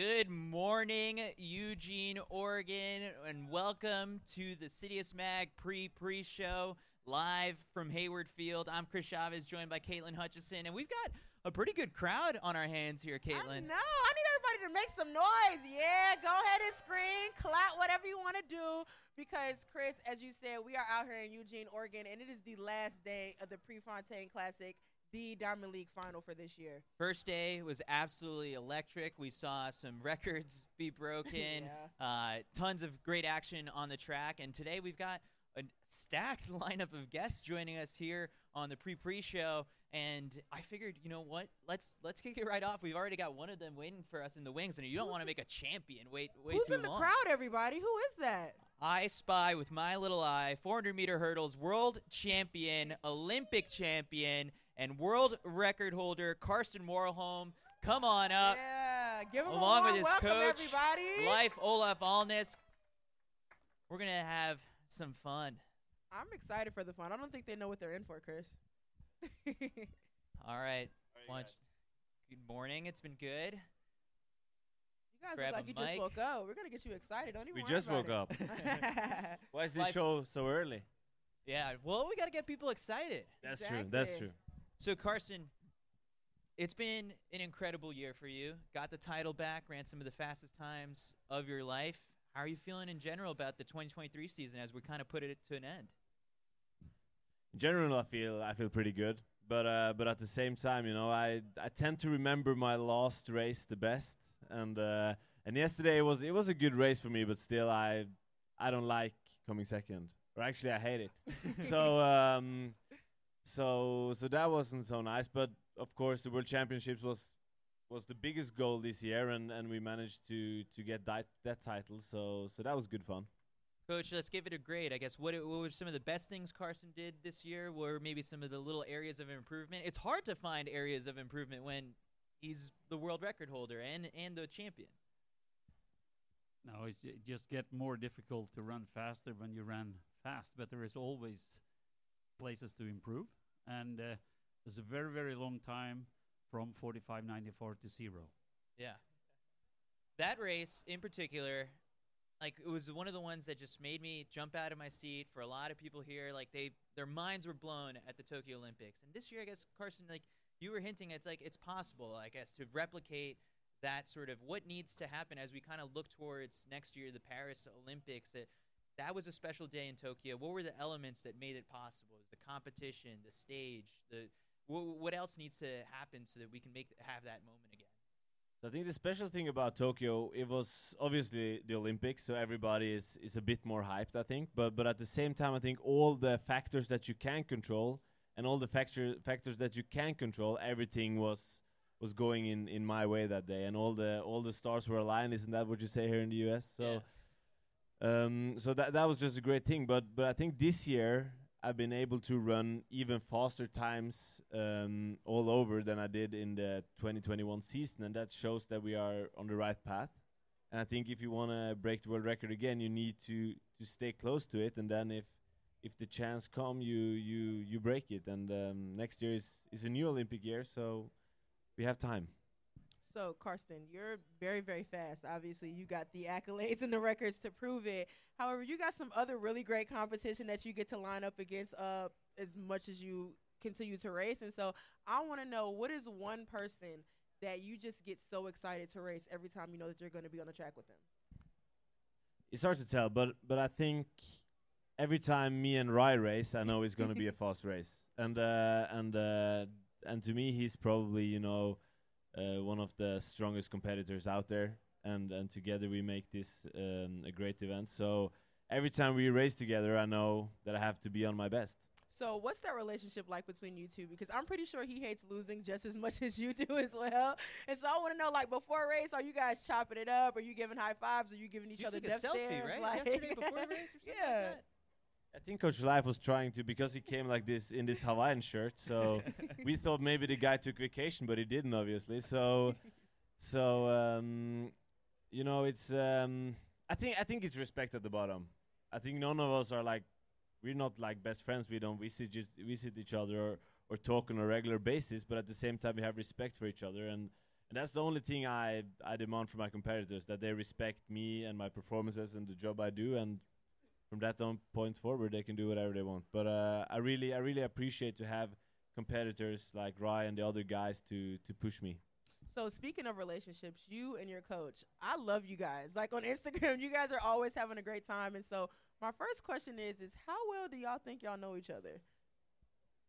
Good morning, Eugene, Oregon, and welcome to the Citius Mag pre pre show live from Hayward Field. I'm Chris Chavez, joined by Katelyn Hutchison, and we've got a pretty good crowd on our hands here, Katelyn. No, I need everybody to make some noise. Yeah, go ahead and scream, clap, whatever you want to do. Because, Chris, as you said, we are out here in Eugene, Oregon, and it is the last day of the Prefontaine Classic, the Diamond League final for this year. First day was absolutely electric. We saw some records be broken, Yeah. uh, tons of great action on the track, and today we've got a stacked lineup of guests joining us here on the pre-pre show. And I figured, you know what? Let's let's kick it right off. We've already got one of them waiting for us in the wings, and you don't want to make a champion wait wait Who's too in the long. crowd, everybody? Who is that? I spy with my little eye 400 meter hurdles world champion, Olympic champion, and world record holder Karsten Warholm. Come on up. yeah, give him along a with his welcome, coach, everybody. Leif Olav Alnes. We're going to have some fun. I'm excited for the fun. I don't think they know what they're in for, Chris. All right. Lunch. Good morning. It's been good. You guys Grab look like you just woke up. We're gonna get you excited. Don't even. We worry just about woke it. Why is this Life- show so early? Yeah. Well, we got to get people excited. That's true. That's true. So, Karsten, it's been an incredible year for you. Got the title back, ran some of the fastest times of your life. How are you feeling in general about the 2023 season as we kind of put it to an end? In general, I feel I feel pretty good, but uh, but at the same time, you know, I I tend to remember my last race the best, and uh, and yesterday it was it was a good race for me, but still I I don't like coming second, or actually I hate it. so um, so so that wasn't so nice, but of course the World Championships was was the biggest goal this year, and, and we managed to to get that that title, so so that was good fun. Coach, let's give it a grade. I guess what, what were some of the best things Karsten did this year? Were maybe some of the little areas of improvement? It's hard to find areas of improvement when he's the world record holder and and the champion. No, it's just get more difficult to run faster when you run fast, but there is always places to improve, and uh, it's a very very long time from 45.94 to zero. Yeah. That race in particular, like it was one of the ones that just made me jump out of my seat for a lot of people here. Like they their minds were blown at the Tokyo Olympics. And this year I guess Karsten, like you were hinting it's like it's possible, I guess, to replicate that sort of what needs to happen as we kind of look towards next year, the Paris Olympics. That that was a special day in Tokyo. What were the elements that made it possible? Was the competition, the stage, the wh- what else needs to happen so that we can make have that moment again? So I think the special thing about Tokyo, it was obviously the Olympics, so everybody is, is a bit more hyped, I think. But but at the same time, I think all the factors that you can control and all the factor factors that you can control, everything was was going in, in my way that day, and all the all the stars were aligned. Isn't that what you say here in the U.S.? So. Um, so that that was just a great thing, but but I think this year I've been able to run even faster times um, all over than I did in the 2021 season, and that shows that we are on the right path. And I think if you want to break the world record again, you need to to stay close to it, and then if if the chance come, you you you break it. And um, next year is is a new Olympic year, so we have time. So, Karsten, you're very, very fast. Obviously, you got the accolades and the records to prove it. However, you got some other really great competition that you get to line up against uh, as much as you continue to race. And so, I want to know what is one person that you just get so excited to race every time you know that you're going to be on the track with them? It's hard to tell, but but I think every time me and Rai race, I know it's going to be a fast race, and uh, and uh, and to me, he's probably you know uh, one of the strongest competitors out there, and and together we make this um, a great event. So every time we race together, I know that I have to be on my best. So, what's that relationship like between you two? Because I'm pretty sure he hates losing just as much as you do as well. And so, I want to know, like, before a race, are you guys chopping it up? Are you giving high fives? Are you giving each You other took a death selfie, stares? right? Like- Yesterday before the race or something yeah. like that? I think Coach Leif was trying to because he came like this in this Hawaiian shirt. So we thought maybe the guy took vacation, but he didn't, obviously. So, so um, you know, it's um, I think I think it's respect at the bottom. I think none of us are like we're not like best friends. We don't visit just visit each other or, or talk on a regular basis, but at the same time we have respect for each other and And that's the only thing I I demand from my competitors that they respect me and my performances and the job I do. And from that point forward, they can do whatever they want. But uh, I really I really appreciate to have competitors like Ryan and the other guys to to push me. So speaking of relationships, you and your coach, I love you guys. Like on Instagram, you guys are always having a great time. And so my first question is, is how well do y'all think y'all know each other?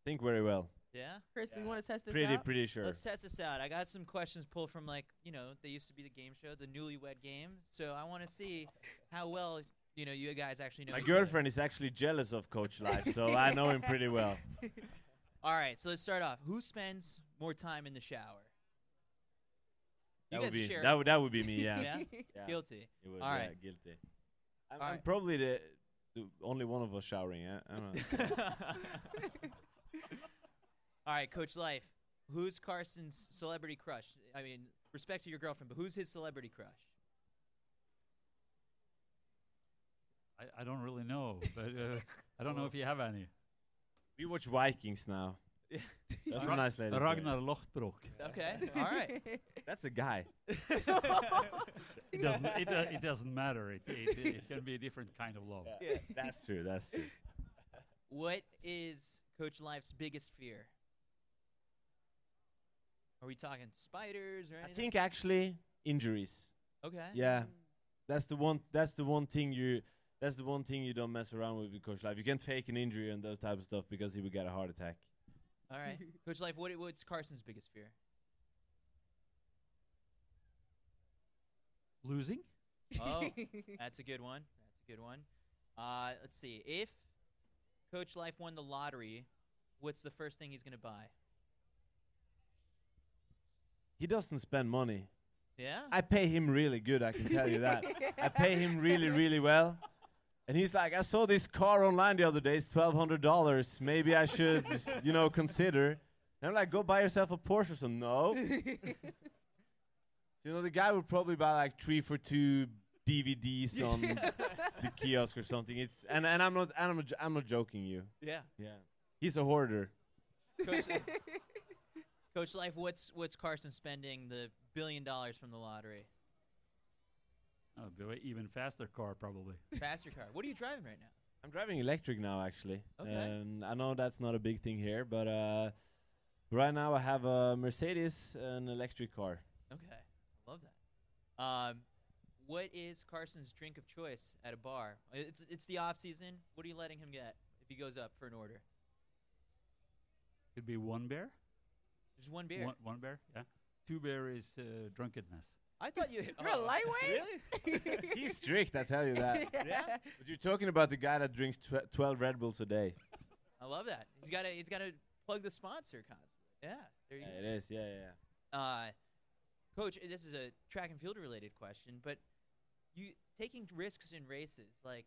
Think very well. Yeah. Kristen, you want to test this Pretty out? pretty sure. Let's test this out. I got some questions pulled from like you know they used to be the game show, the Newlywed Game. So I want to see how well you know you guys actually know. My girlfriend is actually jealous of Coach Leif, so I know him pretty well. All right, so let's start off. Who spends more time in the shower? You That would guys be share. that would that would be me. Yeah. Yeah? Yeah. Guilty. It would, All yeah, guilty. I'm, All I'm right. probably the, the only one of us showering. Yeah? I don't know. All right, Coach Leif. Who's Karsten's celebrity crush? I mean, respect to your girlfriend, but who's his celebrity crush? I, I don't really know, but uh, I don't know if you have any. we watch Vikings now. That's a nice lady. Ragnar Lothbrok. Okay. All right. That's a guy. It doesn't. It, uh, it doesn't matter. It, it, it can be a different kind of love. Yeah. That's true. That's true. What is Coach Leif's biggest fear? Are we talking spiders or anything? I anything? think actually injuries. Okay. Yeah, that's the one. That's the one thing you. That's the one thing you don't mess around with with Coach Leif. You can't fake an injury and those type of stuff because he would get a heart attack. All right. Coach Leif, what, what's Karsten's biggest fear? Losing? Oh, that's a good one. That's a good one. Uh, let's see. If Coach Leif won the lottery, what's the first thing he's going to buy? He doesn't spend money. Yeah? I pay him really good. I can tell you that. I pay him really, really well. And he's like, I saw this car online the other day. It's twelve hundred dollars. Maybe I should, you know, consider. And I'm like, go buy yourself a Porsche or something. No. you know, the guy would probably buy like three for two DVDs on the kiosk or something. It's and, and I'm not and I'm not, j- I'm not joking you. yeah. Yeah. He's a hoarder. Coach, Coach Leif, what's what's Karsten spending the billion dollars from the lottery? Oh, go even faster car probably. Faster car. What are you driving right now? I'm driving electric now, actually. Okay. And I know that's not a big thing here, but uh, right now I have a Mercedes, an electric car. Okay, I love that. Um, what is Karsten's drink of choice at a bar? It's it's the off season. What are you letting him get if he goes up for an order? Could be one bear. Just one beer. One, one bear. Yeah. Two bear is uh, drunkenness. I thought you. You're a lightweight? Really? He's strict, I tell you that. Yeah? But you're talking about the guy that drinks tw- 12 Red Bulls a day. I love that. He's got to. He's got to plug the sponsor constantly. Yeah. There you Yeah, it is, yeah, yeah, yeah. Uh, Coach, this is a track and field related question, but you taking risks in races, like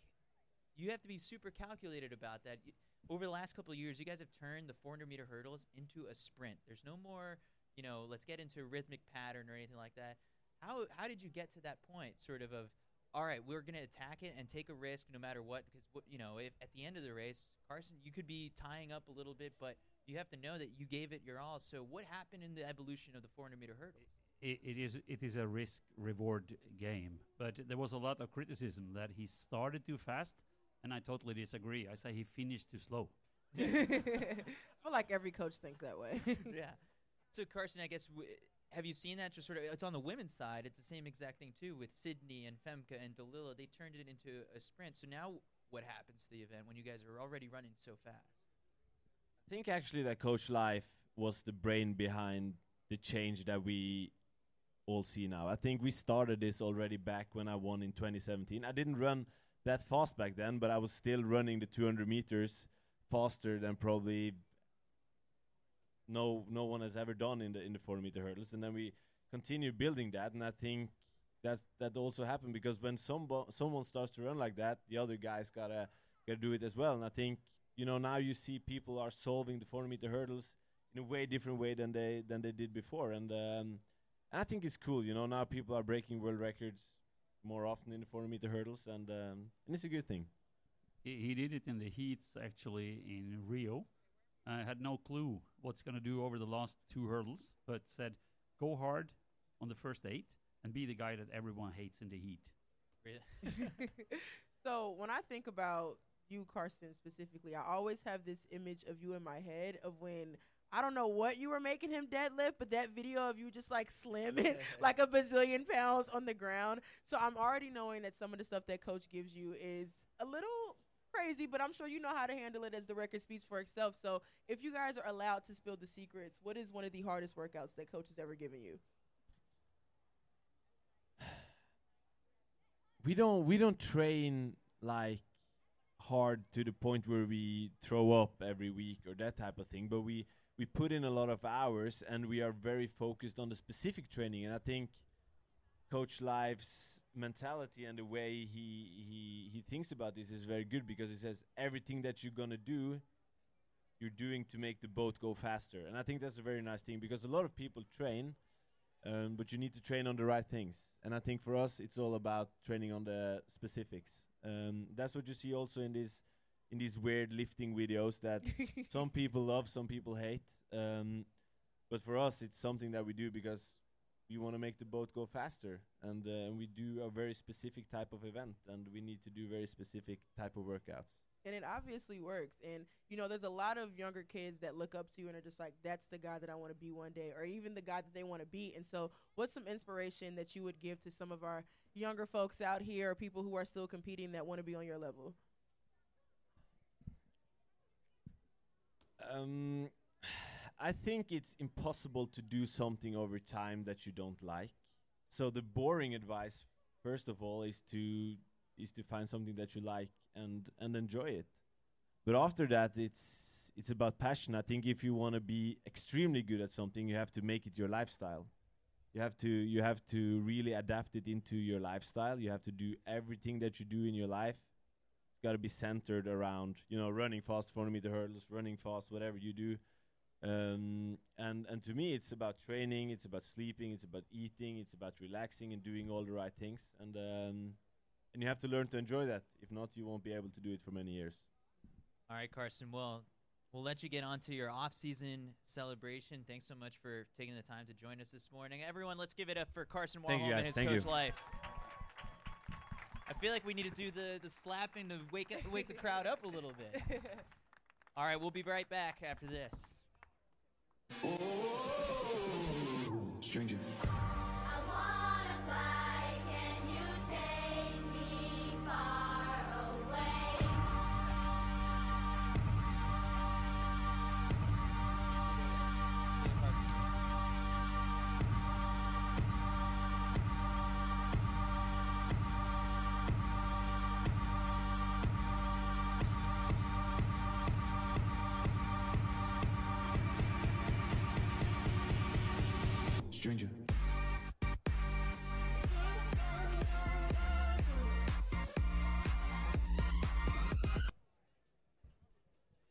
you have to be super calculated about that. Y- Over the last couple of years, you guys have turned the 400 meter hurdles into a sprint. There's no more, you know, let's get into a rhythmic pattern or anything like that. How how did you get to that point, sort of of, all right, we're gonna attack it and take a risk no matter what, because you know, if at the end of the race, Karsten, you could be tying up a little bit, but you have to know that you gave it your all. So what happened in the evolution of the 400 meter hurdles? it, it is it is a risk reward game. But there was a lot of criticism that he started too fast, and I totally disagree. I say he finished too slow. I feel like every coach thinks that way. yeah. So Karsten, I guess w- have you seen that? Just sort of, it's on the women's side. It's the same exact thing too with Sydney and Femke and Dalilah. They turned it into a sprint. So now, what happens to the event when you guys are already running so fast? I think actually that Coach Leif was the brain behind the change that we all see now. I think we started this already back when I won in 2017. I didn't run that fast back then, but I was still running the 200 meters faster than probably no no one has ever done in the in the 400 meter hurdles. And then we continue building that, and I think that that also happened because when somebo- someone starts to run like that, the other guys gotta gotta do it as well. And I think you know now you see people are solving the 400 meter hurdles in a way different way than they than they did before, and um, I think it's cool. You know now people are breaking world records more often in the 400 meter hurdles, and um, and it's a good thing. He, he did it in the heats actually in Rio. I had no clue what's going to do over the last two hurdles, but said, "Go hard, on the first eight and be the guy that everyone hates in the heat. Really? so when I think about you, Karsten, specifically, I always have this image of you in my head of when I don't know what you were making him deadlift, but that video of you just like slamming like a bazillion pounds on the ground. So I'm already knowing that some of the stuff that coach gives you is a little crazy, but I'm sure you know how to handle it as the record speaks for itself. So if you guys are allowed to spill the secrets, what is one of the hardest workouts that coach has ever given you? we don't we don't train like hard to the point where we throw up every week or that type of thing but we we put in a lot of hours and we are very focused on the specific training and i think coach Leif's mentality and the way he he he thinks about this is very good because he says everything that you're going to do you're doing to make the boat go faster and i think that's a very nice thing because a lot of people train um, but you need to train on the right things. And I think for us, it's all about training on the specifics. Um, that's what you see also in these in these weird lifting videos that some people love, some people hate. Um, but for us, it's something that we do because we want to make the boat go faster, and uh, we do a very specific type of event, and we need to do very specific type of workouts and it obviously works. And you know, there's a lot of younger kids that look up to you and are just like, "That's the guy that I want to be one day," or even the guy that they want to be. And so, what's some inspiration that you would give to some of our younger folks out here, or people who are still competing that want to be on your level? Um, I think it's impossible to do something over time that you don't like. So the boring advice, first of all, is to is to find something that you like and and enjoy it. But after that, it's it's about passion. I think if you want to be extremely good at something, you have to make it your lifestyle. You have to you have to really adapt it into your lifestyle. You have to do everything that you do in your life. It's got to be centered around you know running fast, 400 meter hurdles, running fast, whatever you do. Um, and and to me, it's about training. It's about sleeping. It's about eating. It's about relaxing and doing all the right things. And um, and you have to learn to enjoy that. If not, you won't be able to do it for many years. All right, Karsten. Well, we'll let you get on to your off-season celebration. Thanks so much for taking the time to join us this morning. Everyone, let's give it up for Karsten Thank you, Warholm guys. and his Thank coach you. Leif. I feel like we need to do the, the slapping to wake up, wake the crowd up a little bit. All right, we'll be right back after this. Stranger. Stranger.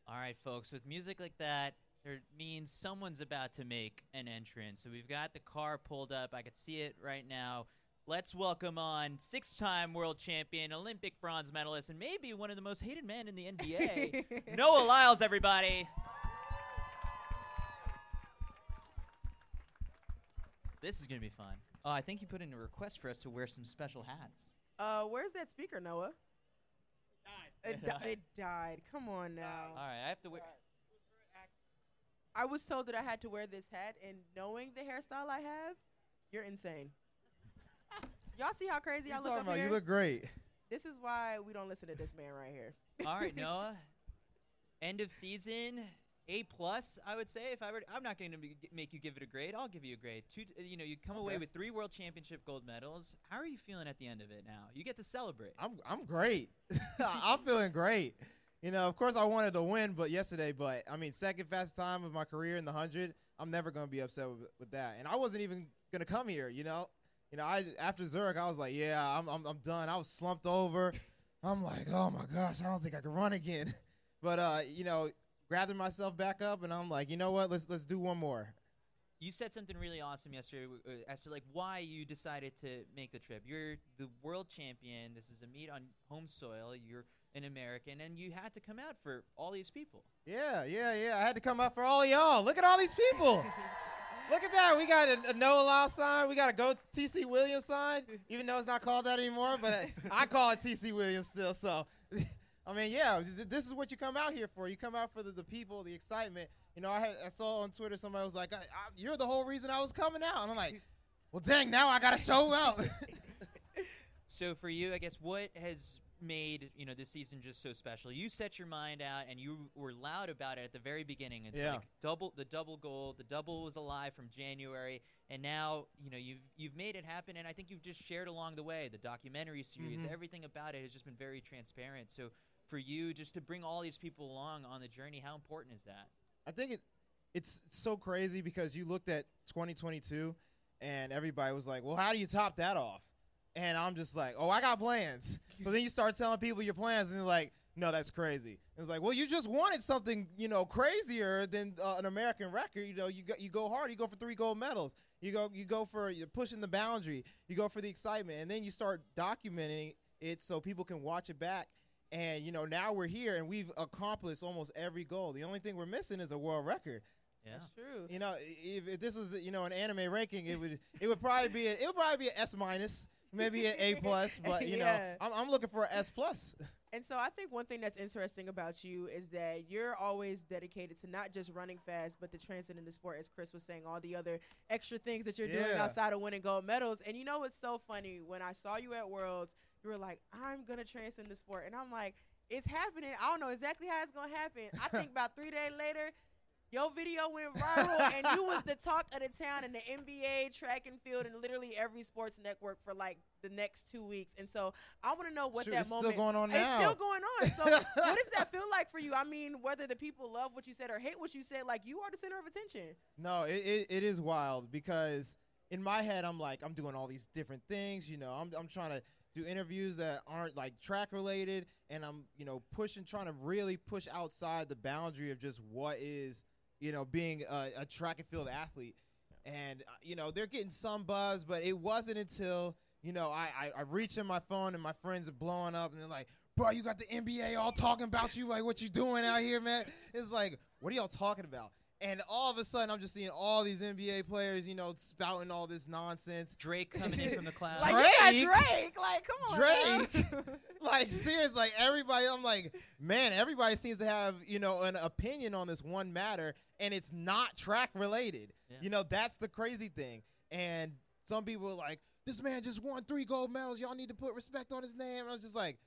All right, folks. With music like that, it means someone's about to make an entrance. So we've got the car pulled up. I can see it right now. Let's welcome on six-time world champion, Olympic bronze medalist, and maybe one of the most hated men in the NBA, Noah Lyles. Everybody. This is gonna be fun. Oh, I think you put in a request for us to wear some special hats. Uh, where's that speaker, Noah? It, It di- died. it died. Come on now. All right, I have to wear. I was told that I had to wear this hat, and knowing the hairstyle I have, you're insane. Y'all see how crazy I You look talking up about? here? You look great. this is why we don't listen to this man right here. All right, Noah. End of season, A plus. I would say if I were, I'm not going to make you give it a grade. I'll give you a grade. Two, you know, you come away with three world championship gold medals. How are you feeling at the end of it now? You get to celebrate. I'm I'm great. I'm feeling great. You know, of course I wanted to win, but yesterday, but I mean, second fastest time of my career in the hundred. I'm never gonna be upset with, with that. And I wasn't even gonna come here. You know, you know, I after Zurich, I was like, yeah, I'm I'm, I'm done. I was slumped over. I'm like, oh my gosh, I don't think I can run again. But uh, you know, gathered myself back up, and I'm like, you know what? Let's let's do one more. You said something really awesome yesterday uh, as to like why you decided to make the trip. You're the world champion. This is a meet on home soil. You're an American, and you had to come out for all these people. Yeah, yeah, yeah. I had to come out for all of y'all. Look at all these people. Look at that. We got a, a no allow sign. We got a go TC Williams sign, even though it's not called that anymore. But I call it TC Williams still. So, I mean, yeah, th- this is what you come out here for. You come out for the, the people, the excitement. You know, I, had, I saw on Twitter somebody was like, I, I, "You're the whole reason I was coming out," and I'm like, "Well, dang, now I gotta show out." So for you, I guess what has made you know this season just so special? You set your mind out and you were loud about it at the very beginning. It's Yeah. like double the double goal. The double was alive from January, and now you know you've you've made it happen. And I think you've just shared along the way the documentary series. Mhm. Everything about it has just been very transparent. So for you, just to bring all these people along on the journey, how important is that? I think it it's so crazy because you looked at 2022 and everybody was like, "Well, how do you top that off?" And I'm just like, "Oh, I got plans." so then you start telling people your plans, and they're like, "No, that's crazy." It's like, "Well, you just wanted something, you know, crazier than uh, an American record. You know, you go you go hard. You go for three gold medals. You go you go for you're pushing the boundary. You go for the excitement, and then you start documenting it so people can watch it back." And you know, now we're here and we've accomplished almost every goal. The only thing we're missing is a world record. Yeah. That's true. You know, if, if this was you know an anime ranking, it would it would probably be a, it would probably be an S minus, maybe an A plus. But you Yeah. know, I'm, I'm looking for an S plus. And so I think one thing that's interesting about you is that you're always dedicated to not just running fast, but to transcending the sport, as Chris was saying, all the other extra things that you're doing outside of winning gold medals. And you know what's so funny? When I saw you at Worlds, you were like, I'm going to transcend the sport. And I'm like, it's happening. I don't know exactly how it's going to happen. I think about three days later, your video went viral and you was the talk of the town in the NBA, track and field, and literally every sports network for like the next two weeks. And so I want to know what Shoot, that it's moment still going on it's now. still going on. So what does that feel like for you? I mean, whether the people love what you said or hate what you said, like you are the center of attention. No, it, it, it is wild because in my head I'm like I'm doing all these different things. You know, I'm I'm trying to do interviews that aren't like track related, and I'm you know pushing, trying to really push outside the boundary of just what is you know being a, a track and field athlete. And uh, you know they're getting some buzz, but it wasn't until you know I I, I reach in my phone and my friends are blowing up, and they're like. Bro, you got the NBA all talking about you, like what you doing out here, man. It's like, what are y'all talking about? And all of a sudden, I'm just seeing all these NBA players, you know, spouting all this nonsense. Drake coming in from the clouds. Like Drake? you got Drake. Like, come on. Drake? Like, seriously, like everybody, I'm like, man, everybody seems to have, you know, an opinion on this one matter, and it's not track related. Yeah. You know, that's the crazy thing. And some people are like, this man just won three gold medals. Y'all need to put respect on his name. And I was just like,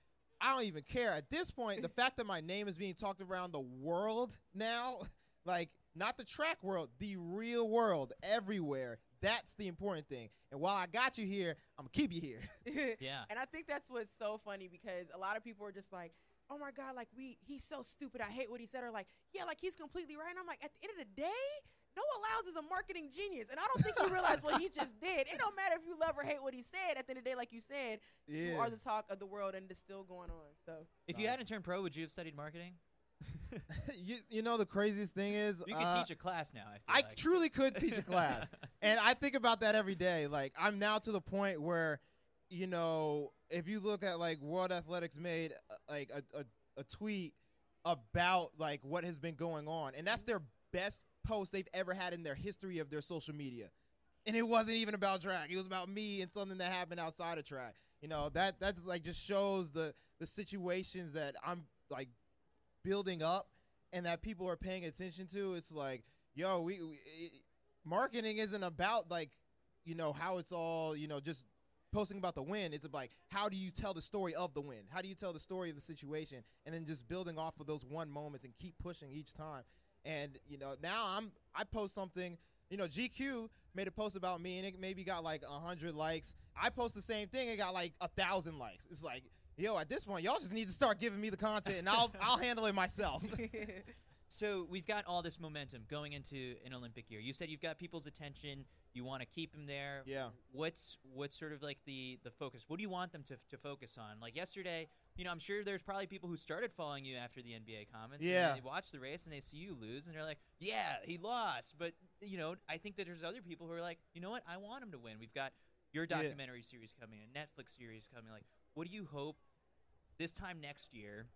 I don't even care. At this point, the fact that my name is being talked around the world now, like, not the track world, the real world, everywhere. That's the important thing. And while I got you here, I'm gonna keep you here. Yeah. And I think that's what's so funny because a lot of people are just like, oh my God, like we he's so stupid. I hate what he said. Or like, yeah, like he's completely right. And I'm like, at the end of the day, Noah Lyles is a marketing genius. And I don't think he realized what he just did. It don't matter if you love or hate what he said. At the end of the day, like you said, you are the talk of the world and it's still going on. So If you hadn't turned pro, would you have studied marketing? you, you know the craziest thing is You could uh, teach a class now. I, feel I like. truly could teach a class. and I think about that every day. Like I'm now to the point where, you know, if you look at like World Athletics made uh, like a, a, a tweet about like what has been going on, and that's their best post they've ever had in their history of their social media. And it wasn't even about track. It was about me and something that happened outside of track. You know, that that's like just shows the the situations that I'm like building up and that people are paying attention to. It's like, yo, we, we it, marketing isn't about like, you know, how it's all, you know, just posting about the win. It's like, how do you tell the story of the win? How do you tell the story of the situation? And then just building off of those one moments and keep pushing each time. And you know, now I'm I post something. You know, GQ made a post about me and it maybe got like a hundred likes. I post the same thing, it got like a thousand likes. It's like, yo, at this point, y'all just need to start giving me the content, and I'll I'll handle it myself. So we've got all this momentum going into an Olympic year. You said you've got people's attention. You want to keep them there. Yeah. What's what's sort of like the the focus? What do you want them to to focus on? Like yesterday, you know, I'm sure there's probably people who started following you after the NBA comments. Yeah. And they watch the race and they see you lose and they're like, yeah, he lost. But you know, I think that there's other people who are like, you know what? I want him to win. We've got your Yeah. documentary series coming, a Netflix series coming. Like, what do you hope this time next year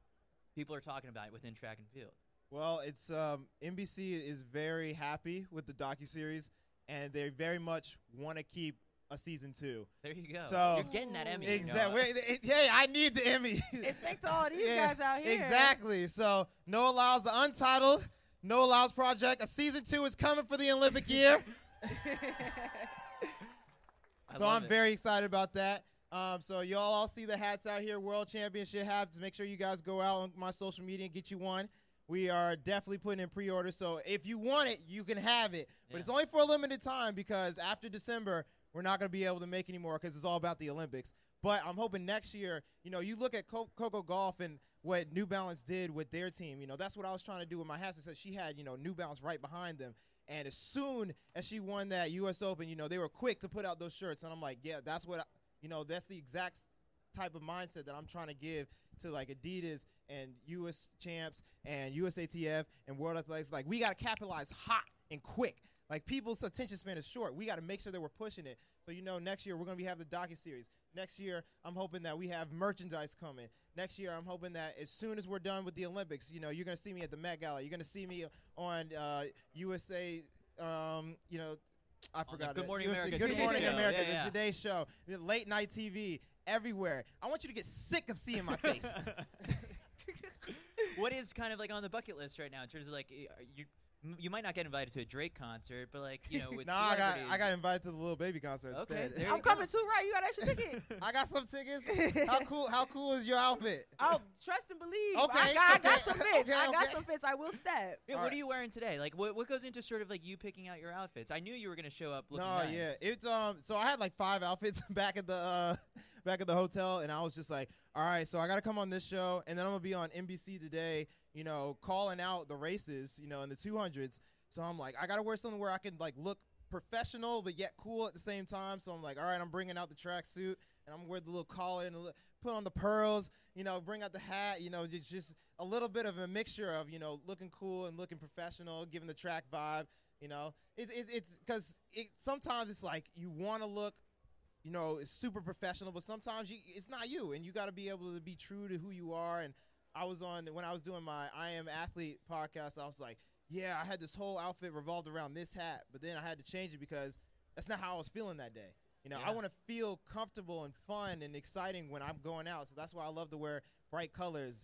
people are talking about it within track and field? Well, it's um, NBC is very happy with the docu series, and they very much want to keep a season two. There you go. So- You're getting that Emmy. Exactly. Noah. Hey, I need the Emmy. It's thanks to all these Yeah, guys out here. Exactly. So Noah Lyles the untitled, Noah Lyles project. A season two is coming for the Olympic year. So I'm it. very excited about that. Um, so y'all all see the hats out here, World Championship hats. Make sure you guys go out on my social media and get you one. We are definitely putting in pre-order, so if you want it, you can have it. But Yeah. it's only for a limited time because after December, we're not going to be able to make anymore because it's all about the Olympics. But I'm hoping next year, you know, you look at Coco Gauff and what New Balance did with their team. You know, that's what I was trying to do with my hats. It said she had, you know, New Balance right behind them. And as soon as she won that U.S. Open, you know, they were quick to put out those shirts. And I'm like, yeah, that's what, I, you know, that's the exact type of mindset that I'm trying to give to like Adidas and U.S. Champs and USATF and World Athletics. Like, we got to capitalize hot and quick. Like, people's attention span is short. We got to make sure that we're pushing it. So, you know, next year we're going to be have the docu series. Next year, I'm hoping that we have merchandise coming. Next year, I'm hoping that as soon as we're done with the Olympics, you know, you're going to see me at the Met Gala. You're going to see me on uh, USA, um, you know, I forgot Good. Morning USA America Good Morning Show. America, Yeah, yeah. the Today Show, the late night TV, everywhere. I want you to get sick of seeing my face. what is kind of like on the bucket list right now in terms of like you m- you might not get invited to a Drake concert, but like you know with no, I got I got invited to the Lil Baby concert Okay, instead. I'm coming too, right? You got extra ticket. I got some tickets. How cool? How cool is your outfit? Oh, trust and believe. Okay, I got, I got some fits. okay, I got okay. some fits. I will step. Yeah, All what right. are you wearing today? Like, what what goes into sort of like you picking out your outfits? I knew you were gonna show up looking no, nice. yeah, it's um. So I had like five outfits back at the uh, back at the hotel, and I was just like, all right, so I got to come on this show, and then I'm gonna be on NBC today. You know, calling out the races. You know, in the 200s. So I'm like, I got to wear something where I can like look professional but yet cool at the same time. So I'm like, all right, I'm bringing out the tracksuit, and I'm wear the little collar and put on the pearls. You know, bring out the hat. You know, just just a little bit of a mixture of you know looking cool and looking professional, giving the track vibe. You know, it, it, it's because it, sometimes it's like you want to look, you know, it's super professional, but sometimes you, it's not you, and you got to be able to be true to who you are. And I was on when I was doing my I Am Athlete podcast. I was like, yeah, I had this whole outfit revolved around this hat, but then I had to change it because that's not how I was feeling that day. You know, I want to feel comfortable and fun and exciting when I'm going out. So that's why I love to wear bright colors.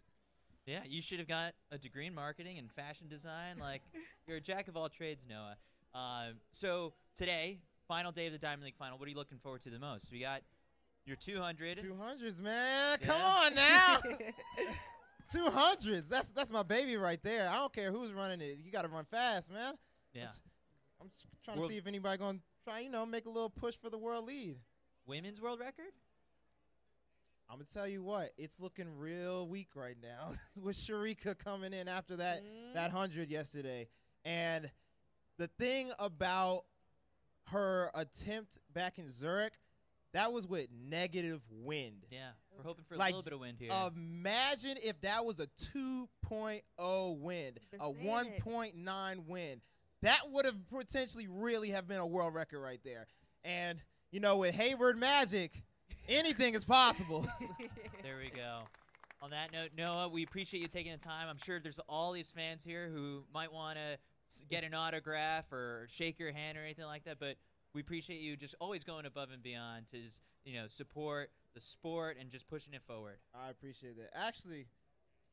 Yeah, you should have got a degree in marketing and fashion design. Like, you're a jack of all trades, Noah. Um, so today, final day of the Diamond League final. What are you looking forward to the most? We got your 200. 200s, man. Come on now. 200s. That's that's my baby right there. I don't care who's running it. You got to run fast, man. Yeah, I'm just trying World- to see if anybody going to try, you know, make a little push for the world lead. women's world record. I'm gonna tell you what, it's looking real weak right now with Shericka coming in after that Mm. that hundred yesterday. And the thing about her attempt back in Zurich, that was with negative wind. Yeah, we're hoping for a Like, little bit of wind here. Imagine if that was a 2.0 wind, Been a it. 1.9 wind. That would have potentially really have been a world record right there. And you know, with Hayward Magic, anything is possible. There we go. On that note, Noah, we appreciate you taking the time. I'm sure there's all these fans here who might want to get an autograph or shake your hand or anything like that, but we appreciate you just always going above and beyond to just, you know support the sport and just pushing it forward. I appreciate that. Actually,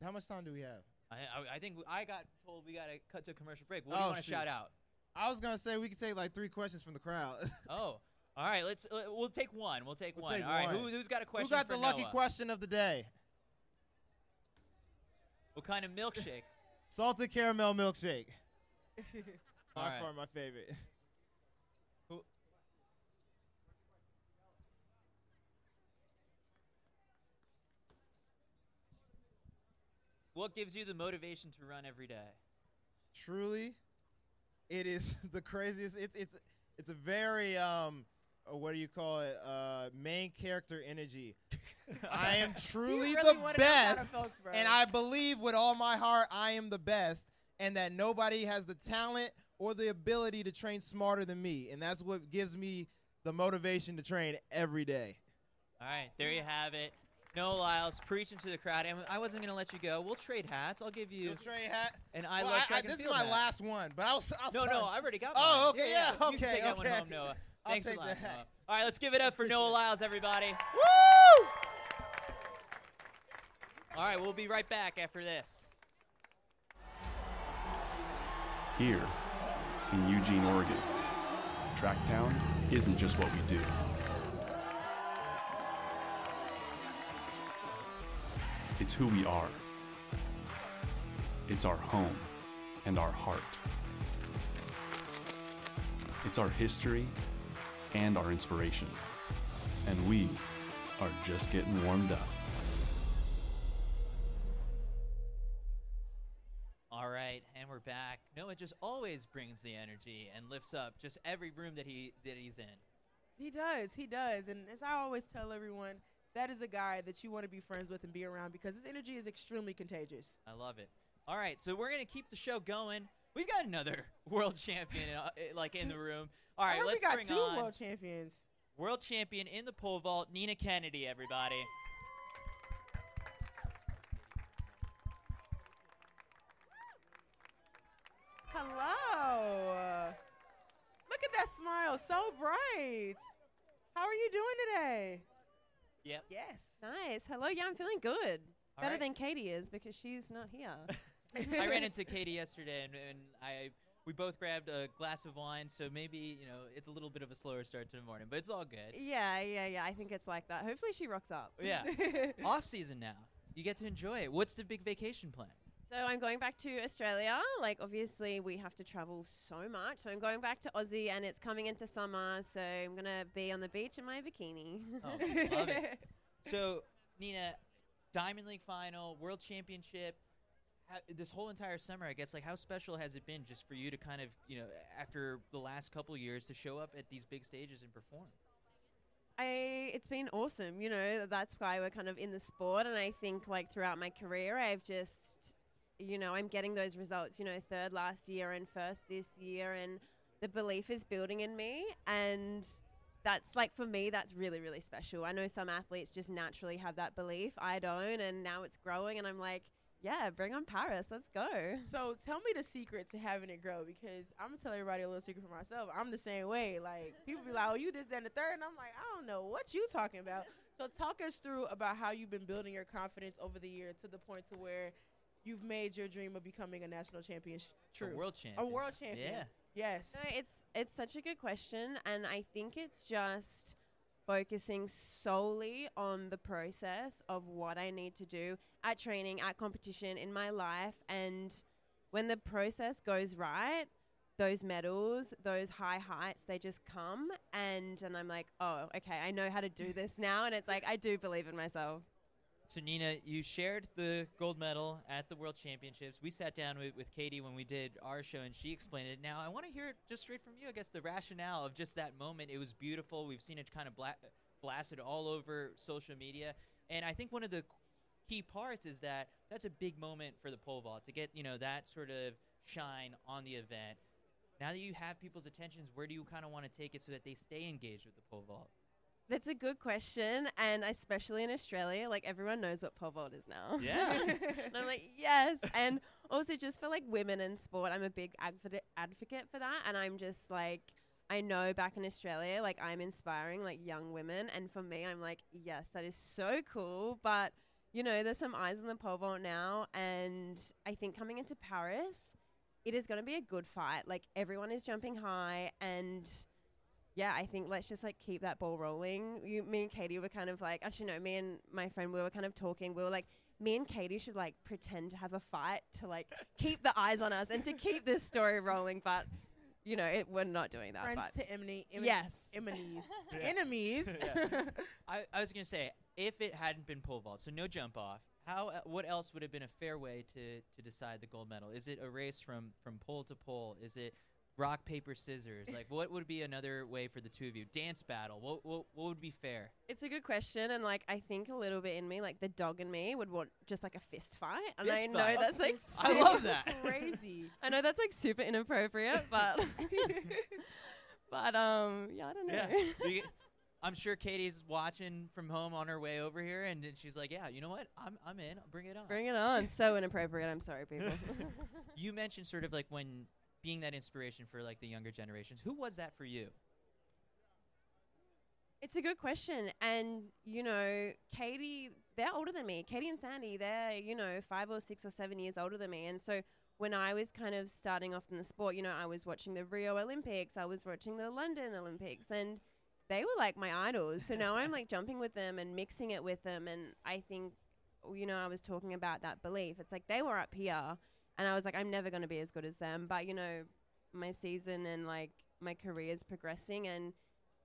how much time do we have? I, I, I think I got told we got to cut to a commercial break. What do Oh, you want to shout out? I was gonna say we could take like three questions from the crowd. Oh, all right. Let's uh, we'll take one. We'll take We'll one. take all right. one. Who, who's got a question? Who got the lucky Noah? question of the day? What kind of milkshakes? Salted caramel milkshake. By right. far my favorite. What gives you the motivation to run every day? Truly, it is the craziest. It's it's it's a very um, uh, what do you call it? Uh, main character energy. I am truly really the one of those kind of best, folks, and I believe with all my heart I am the best, and that nobody has the talent or the ability to train smarter than me, and that's what gives me the motivation to train every day. All right, there you have it. Noah Lyles preaching to the crowd, and I wasn't gonna let you go. We'll trade hats. I'll give you You'll trade hat. an I Well, love I- track and This is my hat. last one, but I'll. s- I'll No, sign- no, I already got Oh, okay, yeah, You can okay, take that one okay. home, Noah. Thanks a lot. Noah. All right, let's give it up for Noah Lyles, everybody. Woo! All right, we'll be right back after this. Here in Eugene, Oregon, Tracktown isn't just what we do. It's who we are. It's our home and our heart. It's our history and our inspiration. And we are just getting warmed up. All right, and we're back. Noah just always brings the energy and lifts up just every room that he that he's in. He does. He does. And as I always tell everyone, that is a guy that you want to be friends with and be around because his energy is extremely contagious. I love it. All right, so we're gonna keep the show going. We've got another world champion uh, uh, like in the room. All right, I right, heard let's we got bring two on world champions. world champion in the pole vault, Nina Kennedy. Everybody. Hello. Look at that smile, so bright. How are you doing today? Yep. Yes. Nice. Hello. Yeah, I'm feeling good. All Better right. than Katie is because she's not here. I ran into Katie yesterday, and, and I we both grabbed a glass of wine. So maybe you know it's a little bit of a slower start to the morning, but it's all good. yeah, yeah, yeah. I think it's like that. Hopefully she rocks up. Yeah. Off season now. You get to enjoy it. What's the big vacation plan? So I'm going back to Australia. Like obviously we have to travel so much. So I'm going back to Aussie and it's coming into summer, so I'm going to be on the beach in my bikini. Oh, love it. So, Nina, Diamond League final, World Championship. How, this whole entire summer, I guess, like how special has it been just for you to kind of, you know, after the last couple of years, to show up at these big stages and perform? I it's been awesome, you know, that's why we're kind of in the sport and I think like throughout my career I've just you know, I'm getting those results, you know, third last year and first this year and the belief is building in me and that's like for me that's really really special. I know some athletes just naturally have that belief. I don't and now it's growing and I'm like, yeah, bring on Paris. Let's go. So tell me the secret to having it grow because I'm gonna tell everybody a little secret for myself. I'm the same way. Like people be like, "Oh, you this, then the third. and I'm like, I don't know what you talking about. So talk us through about how you've been building your confidence over the years to the point to where you've made your dream of becoming a national champion sh- true. A world champion. A world champion. Yeah. Yes. No, it's it's such a good question, and I think it's just focusing solely on the process of what I need to do at training, at competition, in my life, and when the process goes right, those medals, those high heights, they just come, and and I'm like, oh, okay, I know how to do this now, and it's like I do believe in myself. So, Nina, you shared the gold medal at the World Championships. We sat down with, with Katie when we did our show, and she explained it. Now, I want to hear it just straight from you, I guess, the rationale of just that moment. It was beautiful. We've seen it kind of bla- blasted all over social media. And I think one of the key parts is that that's a big moment for the pole vault to get, you know, that sort of shine on the event. Now that you have people's attentions, where do you kind of want to take it so that they stay engaged with the pole vault? That's a good question, and especially in Australia, like everyone knows what pole vault is now. Yeah. and I'm like, yes. And also, just for like women in sport, I'm a big advocate advocate for that. And I'm just like, I know back in Australia, like I'm inspiring like young women, and for me, I'm like, yes, that is so cool. But you know, there's some eyes on the pole vault now, and I think coming into Paris, it is going to be a good fight. Like everyone is jumping high, and yeah, I think let's just like keep that ball rolling. You, me and Katie were kind of like, actually, no, me and my friend, we were kind of talking. We were like, me and Katie should like pretend to have a fight to like keep the eyes on us and to keep this story rolling. But you know, it, we're not doing that. Friends but to enemy. em- yes, Enemies. Yeah. Enemies. I, I was gonna say if it hadn't been pole vault, so no jump off. How uh, what else would have been a fair way to to decide the gold medal? Is it a race from from pole to pole? Is it rock paper scissors? Like what would be another way for the two of you? Dance battle. What what, what would be fair? it's a good question, and like I think a little bit in me, like the dog in me, would want just like a fist fight, and Fist I know fight. that's like I super- love that. Crazy. I know that's like super inappropriate, but but um yeah, I don't know. Yeah. I'm sure Katie's watching from home on her way over here, and then she's like, "Yeah, you know what? I'm I'm in. Bring it on." Bring it on. so inappropriate. I'm sorry, people. you mentioned sort of like when being that inspiration for like the younger generations. Who was that for you? It's a good question. And, you know, Katie, they're older than me. Katie and Sandi, they're, you know, five or six or seven years older than me. And so when I was kind of starting off in the sport, you know, I was watching the Rio Olympics, I was watching the London Olympics, and they were like my idols. So now I'm like jumping with them and mixing it with them. And I think, you know, I was talking about that belief. It's like they were up here, and I was like, I'm never going to be as good as them. But, you know, my season and like my career is progressing and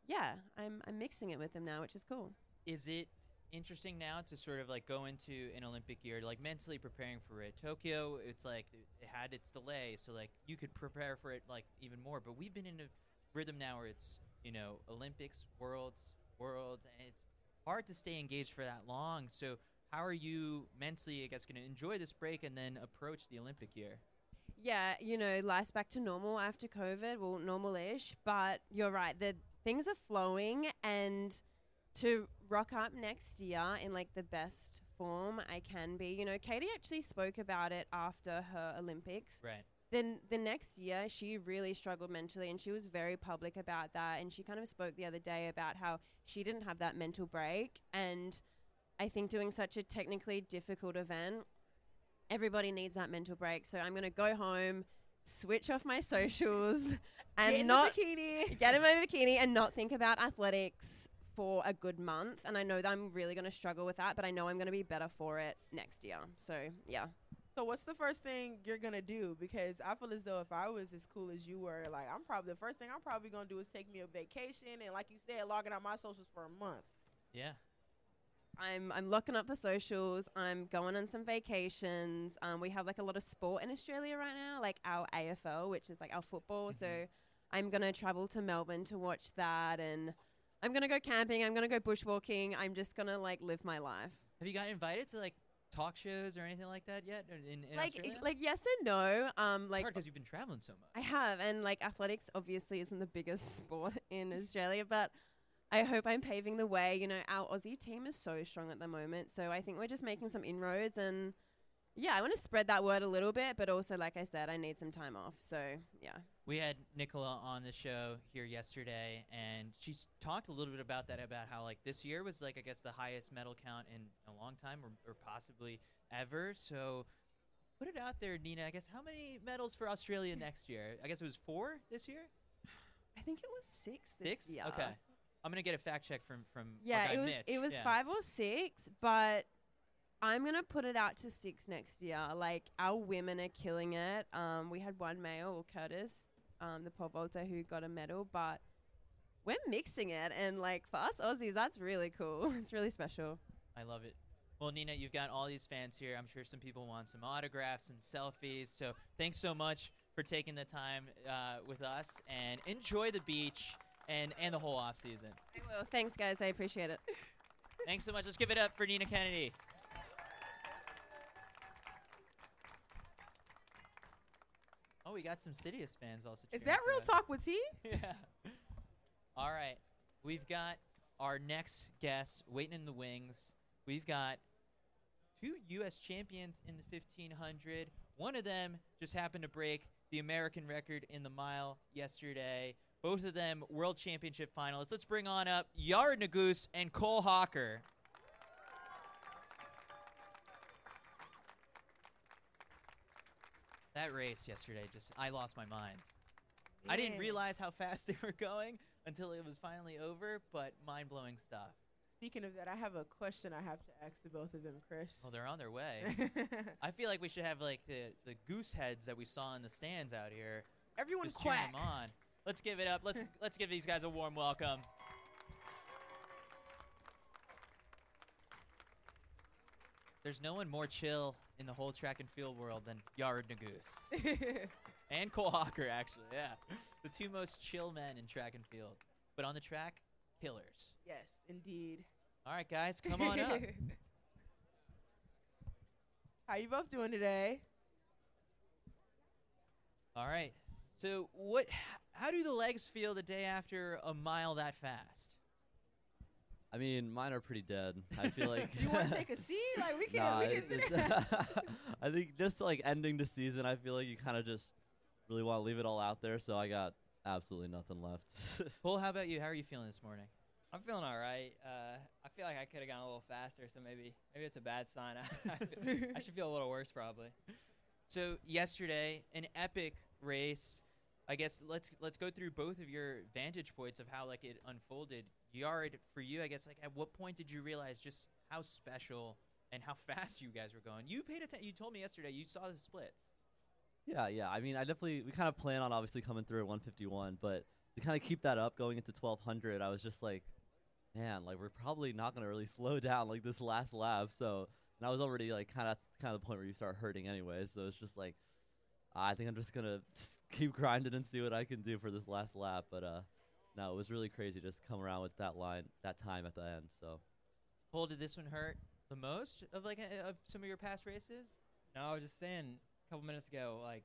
yeah, I'm I'm mixing it with them now, which is cool. Is it interesting now to sort of like go into an Olympic year, like mentally preparing for it? Tokyo, it's like it had its delay, so like you could prepare for it like even more. But we've been in a rhythm now where it's you know Olympics, Worlds, Worlds, and it's hard to stay engaged for that long. So how are you mentally, I guess, going to enjoy this break and then approach the Olympic year? Yeah, you know, life's back to normal after COVID, well, normal-ish. But you're right, the things are flowing, and to rock up next year in like the best form I can be. You know, Katie actually spoke about it after her Olympics. Right. Then the next year, she really struggled mentally, and she was very public about that. And she kind of spoke the other day about how she didn't have that mental break. And I think doing such a technically difficult event, everybody needs that mental break. So I'm going to go home, switch off my socials, and Get in not bikini. get in my bikini and not think about athletics for a good month. And I know that I'm really going to struggle with that, but I know I'm going to be better for it next year. So yeah. So what's the first thing you're gonna do? Because I feel as though if I was as cool as you were, like I'm probably the first thing I'm probably gonna do is take me a vacation and, like you said, logging out my socials for a month. Yeah. I'm I'm looking up the socials. I'm going on some vacations. Um, we have like a lot of sport in Australia right now, like our AFL, which is like our football. So I'm gonna travel to Melbourne to watch that, and I'm gonna go camping. I'm gonna go bushwalking. I'm just gonna like live my life. Have you got invited to like talk shows or anything like that yet in, in like Australia? like yes and no. Um, like because you've been traveling so much. I have, and like athletics obviously isn't the biggest sport in Australia, but I hope I'm paving the way. You know, our Aussie team is so strong at the moment, so I think we're just making some inroads, and yeah, I want to spread that word a little bit, but also, like I said, I need some time off. So yeah, We had Nicola on the show here yesterday, and she talked a little bit about that about how like this year was like I guess the highest medal count in a long time, or, or possibly ever. So put it out there, Nina. I guess how many medals for Australia next year? I guess it was four this year. I think it was six this Six. year. Okay. I'm gonna get a fact check from from Yeah, it was Mitch. it was Yeah. five or six, but I'm gonna put it out to six next year. Like our women are killing it. Um, we had one male, Kurtis, um, the pole vaulter, who got a medal, but we're mixing it, and like for us Aussies, that's really cool. It's really special. I love it. Well, Nina, you've got all these fans here. I'm sure some people want some autographs, some selfies. So thanks so much for taking the time uh, with us and enjoy the beach and, and the whole off season. I will. Thanks, guys. I appreciate it. Thanks so much. Let's give it up for Nina Kennedy. Oh, we got some Citius fans also. Is that real us. talk with T? yeah. All right. We've got our next guest waiting in the wings. We've got two U.S. champions in the 1500. One of them just happened to break the American record in the mile yesterday. Both of them world championship finalists. Let's bring on up Yared Nuguse and Cole Hocker. That race yesterday, just I lost my mind. I didn't realize how fast they were going until it was finally over, but mind blowing stuff. Speaking of that, I have a question I have to ask the both of them, Chris. Well, they're on their way. I feel like we should have like the, the goose heads that we saw in the stands out here. Everyone just quack. them on. Let's give it up. Let's let's give these guys a warm welcome. There's no one more chill in the whole track and field world than Yared Nuguse. and Cole Hocker, actually, yeah. The two most chill men in track and field. But on the track, killers. yes, indeed. All right, guys, come on up. How you both doing today? All right. So, what? How do the legs feel the day after a mile that fast? I mean, mine are pretty dead. I feel like. you want to take a seat? Like we can't. Nah, we can sit it's. I think just like ending the season, I feel like you kind of just really want to leave it all out there. So I got absolutely nothing left. Cole, how about you? How are you feeling this morning? I'm feeling all right. Uh, I feel like I could have gone a little faster, so maybe maybe it's a bad sign. I, I should feel a little worse probably. So yesterday, an epic race. I guess let's let's go through both of your vantage points of how like it unfolded. Yared for you, I guess. Like, at what point did you realize just how special and how fast you guys were going? You paid attention. You told me yesterday you saw the splits. yeah, yeah. I mean, I definitely we kind of plan on obviously coming through at 151, but to kind of keep that up going into 1200, I was just like, man, like we're probably not gonna really slow down like this last lap. So, and I was already like kind of kind of the point where you start hurting anyway. So it's just like, I think I'm just gonna just keep grinding and see what I can do for this last lap. But uh, no, it was really crazy just come around with that line, that time at the end. So. Cole, did this one hurt the most of like a, of some of your past races? No, I was just saying a couple minutes ago, like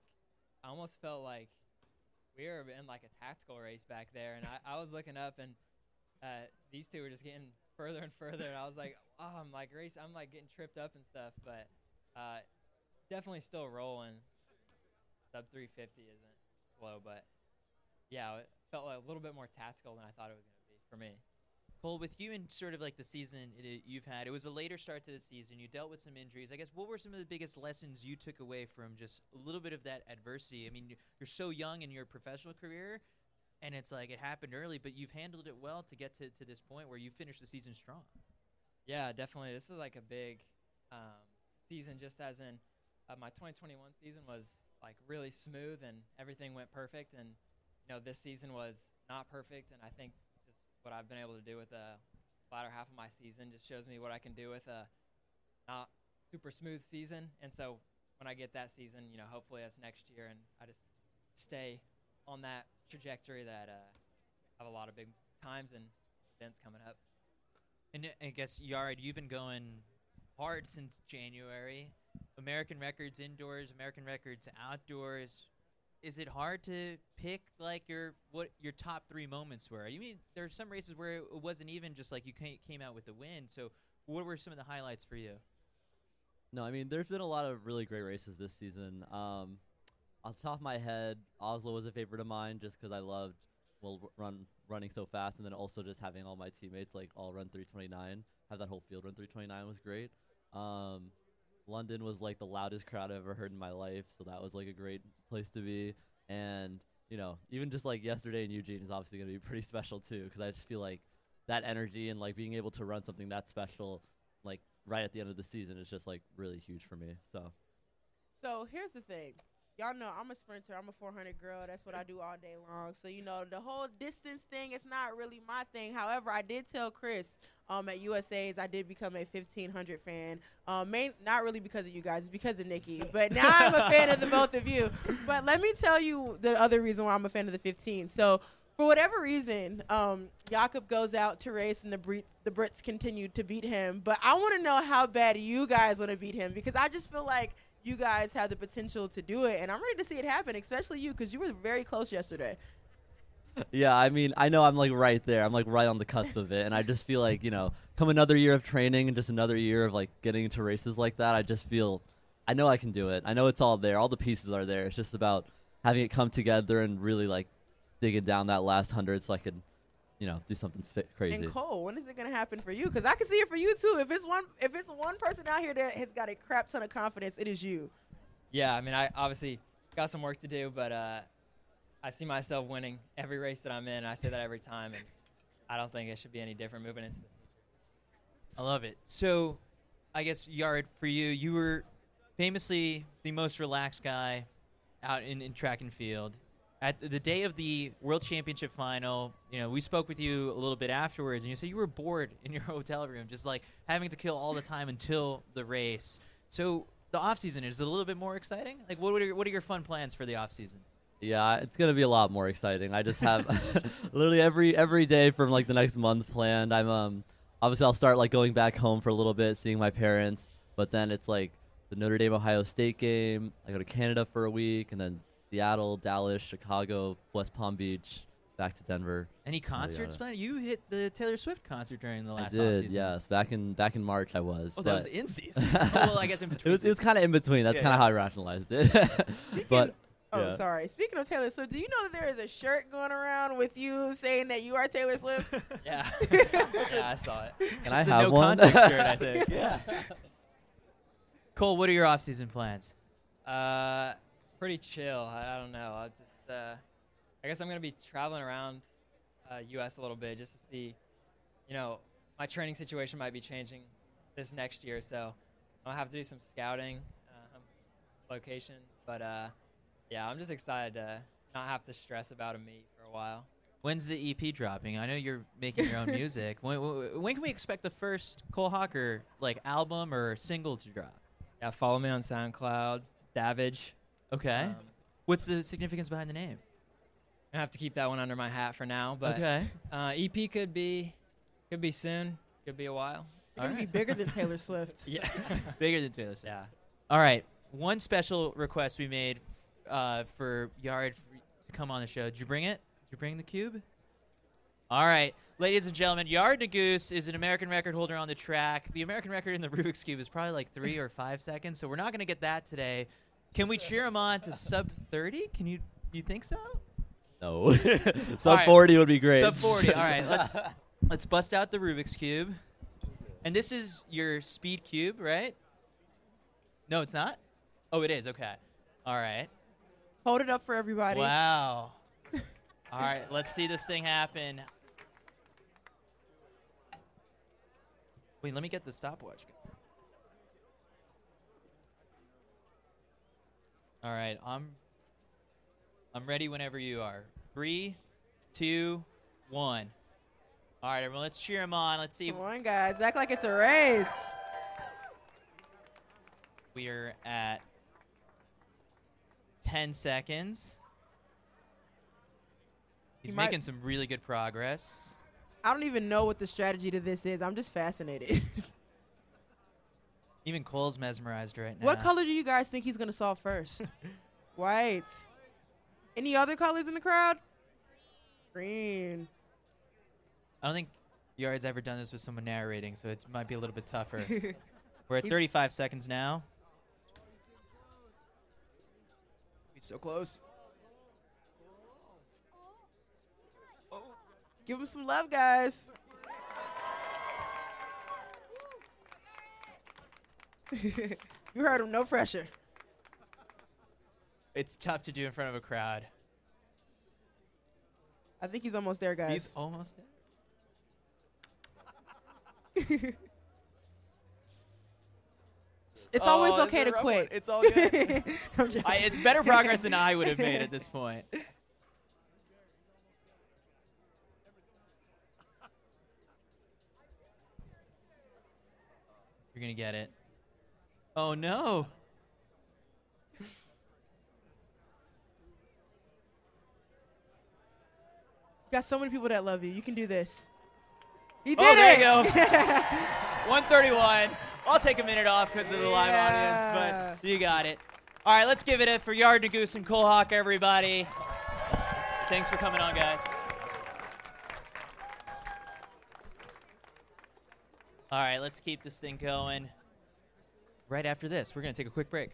I almost felt like we were in like a tactical race back there, and I, I was looking up, and uh, these two were just getting further and further, and I was like, oh, I'm like race, I'm like getting tripped up and stuff, but uh, definitely still rolling. Sub 350 isn't slow, but yeah, it felt like a little bit more tactical than I thought it was going to be for me. Cole, with you and sort of like the season it, you've had, it was a later start to the season. You dealt with some injuries. I guess what were some of the biggest lessons you took away from just a little bit of that adversity? I mean, you- you're so young in your professional career, and it's like it happened early, but you've handled it well to get to, to this point where you finished the season strong. Yeah, definitely. This is like a big um, season, just as in uh, my 2021 season was like really smooth and everything went perfect. And, you know, this season was not perfect. And I think just what I've been able to do with the latter half of my season just shows me what I can do with a not super smooth season. And so when I get that season, you know, hopefully that's next year. And I just stay on that trajectory that uh, have a lot of big times and events coming up. And I guess Yared, you've been going hard since January. American records indoors, American records outdoors. Is it hard to pick like your what your top three moments were? You mean there are some races where it wasn't even just like you ca- came out with the win. So what were some of the highlights for you? No, I mean, there's been a lot of really great races this season. Um, off the top of my head, Oslo was a favorite of mine just because I loved well run running so fast, and then also just having all my teammates like all run 329. Have that whole field run 329 was great. Um, London was like the loudest crowd I've ever heard in my life, so that was like a great place to be. And you know, even just like yesterday in Eugene is obviously going to be pretty special too, because I just feel like that energy and like being able to run something that special, like right at the end of the season, is just like really huge for me. So. So here's the thing. Y'all know I'm a sprinter. I'm a 400 girl. That's what I do all day long. So you know the whole distance thing is not really my thing. However, I did tell Chris um, at USA's I did become a 1500 fan. Um, main, not really because of you guys, because of Nikki. But now I'm a fan of the both of you. But let me tell you the other reason why I'm a fan of the 15. So for whatever reason, um, Jakob goes out to race, and the Brits, the Brits continue to beat him. But I want to know how bad you guys want to beat him because I just feel like you guys have the potential to do it, and I'm ready to see it happen, especially you because you were very close yesterday. Yeah, I mean, I know I'm like right there. I'm like right on the cusp of it, and I just feel like you know, come another year of training and just another year of like getting into races like that. I just feel, I know I can do it. I know it's all there. All the pieces are there. It's just about having it come together and really like digging down that last hundred so I could, you know, do something sp- crazy. And Cole, when is it gonna happen for you? Because I can see it for you too. If it's one, if it's one person out here that has got a crap ton of confidence, it is you. Yeah, I mean, I obviously got some work to do, but uh, I see myself winning every race that I'm in. I say that every time, and I don't think it should be any different moving into the future. I love it. So, I guess Yared for you, you were famously the most relaxed guy out in, in track and field. At the day of the World Championship final, you know, we spoke with you a little bit afterwards, and you said you were bored in your hotel room, just like having to kill all the time until the race. So, the off season is it a little bit more exciting? Like, what are your, what are your fun plans for the off season? Yeah, it's gonna be a lot more exciting. I just have literally every every day from like the next month planned. I'm um obviously I'll start like going back home for a little bit, seeing my parents, but then it's like the Notre Dame Ohio State game. I go to Canada for a week, and then Seattle, Dallas, Chicago, West Palm Beach, back to Denver. Any concerts planned? You hit the Taylor Swift concert during the last. I last did, offseason. yes. Back in back in March, I was. Oh, that was in season. Oh, well, I guess in it between was it was seasons. kind of in between. That's Yeah, kind of yeah. how I rationalized it. but Oh, yeah. sorry. Speaking of Taylor Swift, do you know that there is a shirt going around with you saying that you are Taylor Swift? Yeah. yeah, I saw it. Can I It's a have no one? context shirt, I think. Yeah. Cole, what are your off-season plans? Uh, pretty chill. I, I don't know. I just, uh, I guess I'm gonna be traveling around uh, U.S. a little bit just to see, you know, my training situation might be changing this next year, so I'll have to do some scouting, um, location. But uh, yeah, I'm just excited to not have to stress about a meet for a while. When's the EP dropping? I know you're making your own music. When, when, can we expect the first Cole Hocker like album or single to drop? Yeah, follow me on SoundCloud, Davage. Okay. Um, What's the significance behind the name? I have to keep that one under my hat for now, but Okay. uh, EP could be could be soon, could be a while. You're gonna be bigger than Taylor Swift. Yeah. Bigger than Taylor Swift. Yeah. All right. One special request we made uh, for Yared to come on the show. Did you bring it? Did you bring the cube? All right. Ladies and gentlemen, Yared Nuguse is an American record holder on the track. The American record in the Rubik's Cube is probably like three or five seconds, so we're not going to get that today. Can we cheer him on to sub 30? Can you you think so? No. Sub All right. 40 would be great. Sub 40. All right, let's let's bust out the Rubik's cube. And this is your speed cube, right? No, it's not. Oh, it is. Okay. All right. Hold it up for everybody. Wow. All right, let's see this thing happen. Wait, let me get the stopwatch. All right, I'm I'm ready whenever you are. Three, two, one. All right, everyone, let's cheer him on. Let's see. Come on, guys. Act like it's a race. We are at 10 seconds. He's might- making some really good progress. I don't even know what the strategy to this is. I'm just fascinated. Even Cole's mesmerized right now. what color do you guys think he's gonna solve first? White. Any other colors in the crowd? Green. I don't think Yared's ever done this with someone narrating, so it might be a little bit tougher. We're at He's- 35 seconds now. He's so close. Give him some love, guys. you heard him. No pressure. It's tough to do in front of a crowd. I think he's almost there, guys. He's almost there. It's Oh, always okay to quit. one. It's all good. I, it's better progress than I would have made at this point. You're gonna get it. Oh no! You got so many people that love you. You can do this. He oh, did oh, there it. you go. 131. I'll take a minute off because of the live Yeah. audience, but you got it. All right, let's give it up for Yared Nuguse and Cole Hawk, everybody. Thanks for coming on, guys. All right, let's keep this thing going. Right after this, we're going to take a quick break.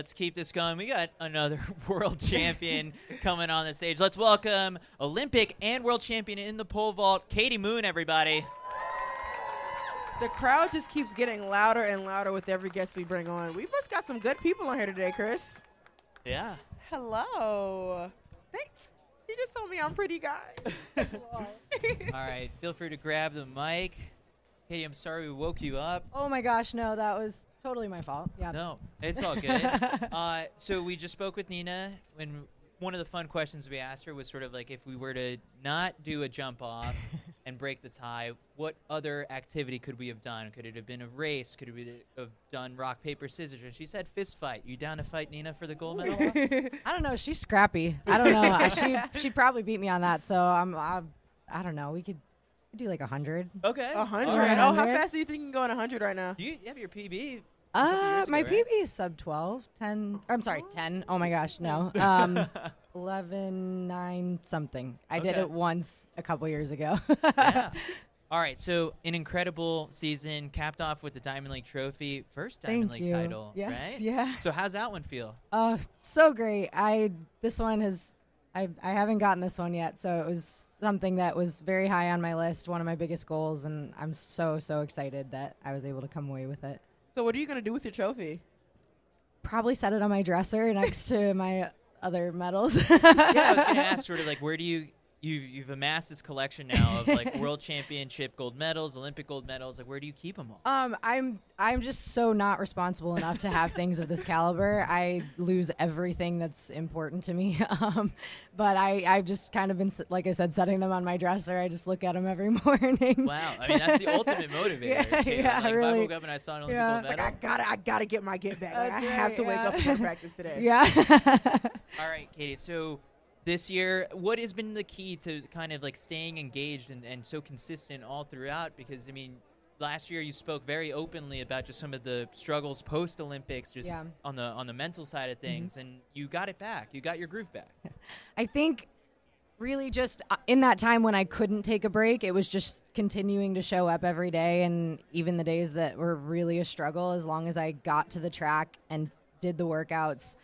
Let's keep this going. We got another world champion coming on the stage. Let's welcome Olympic and world champion in the pole vault, Katie Moon, everybody. The crowd just keeps getting louder and louder with every guest we bring on. We must got some good people on here today, Chris. Yeah. Hello. Thanks. You just told me I'm pretty, guys. All right, feel free to grab the mic. Katie, I'm sorry we woke you up. Oh my gosh, no, that was totally my fault. Yeah. No, it's all good. uh, so we just spoke with Nina, and one of the fun questions we asked her was sort of like if we were to not do a jump off and break the tie, what other activity could we have done? Could it have been a race? Could we have done rock paper scissors? And she said fist fight. You down to fight Nina for the gold medal? I don't know. She's scrappy. I don't know. She she'd probably beat me on that. So I'm. I, I don't know. We could do like a hundred. Okay. A hundred. All right. Oh, how 100. fast do you think you can go on a hundred right now? You have your PB. Uh, my ago, right? PB is sub 12, 10. I'm sorry, 10. Oh my gosh, no. Um, 11, 9 something. I did Okay. it once a couple years ago. yeah. All right, so an incredible season capped off with the Diamond League trophy, first Diamond Thank League you. title, Yes, right? yeah. So how's that one feel? Oh, so great. I this one has I I haven't gotten this one yet, so it was something that was very high on my list, one of my biggest goals, and I'm so so excited that I was able to come away with it. So what are you gonna do with your trophy? Probably set it on my dresser next to my other medals. yeah, I was gonna ask sort of like where do you you you've amassed this collection now of like world championship gold medals, Olympic gold medals. Like where do you keep them all? Um, I'm I'm just so not responsible enough to have things of this caliber. I lose everything that's important to me. Um, but I I've just kind of been like I said, setting them on my dresser. I just look at them every morning. Wow, I mean that's the ultimate motivator. Yeah, Katelyn. yeah, like, If I woke up and I saw an Olympic Yeah. gold It's medal. I gotta, I gotta get my get back. Like, I That's have right, to wake up and go to practice today. Yeah. All right, Katie. So this year, what has been the key to kind of like staying engaged and, and so consistent all throughout? Because I mean, last year you spoke very openly about just some of the struggles post Olympics, just Yeah. on the on the mental side of things, and you got it back. You got your groove back. I think really just uh, in that time when I couldn't take a break, it was just continuing to show up every day. And even the days that were really a struggle, as long as I got to the track and did the workouts,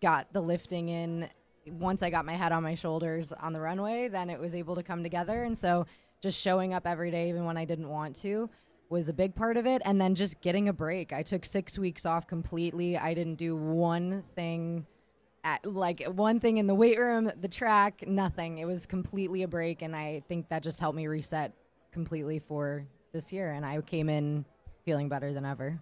got the lifting in, once I got my head on my shoulders on the runway, then it was able to come together. And so just showing up every day, even when I didn't want to. Was a big part of it, and then just getting a break. I took six weeks off completely. I didn't do one thing at, like one thing in the weight room, the track, nothing. It was completely a break, and I think that just helped me reset completely for this year. And I came in feeling better than ever.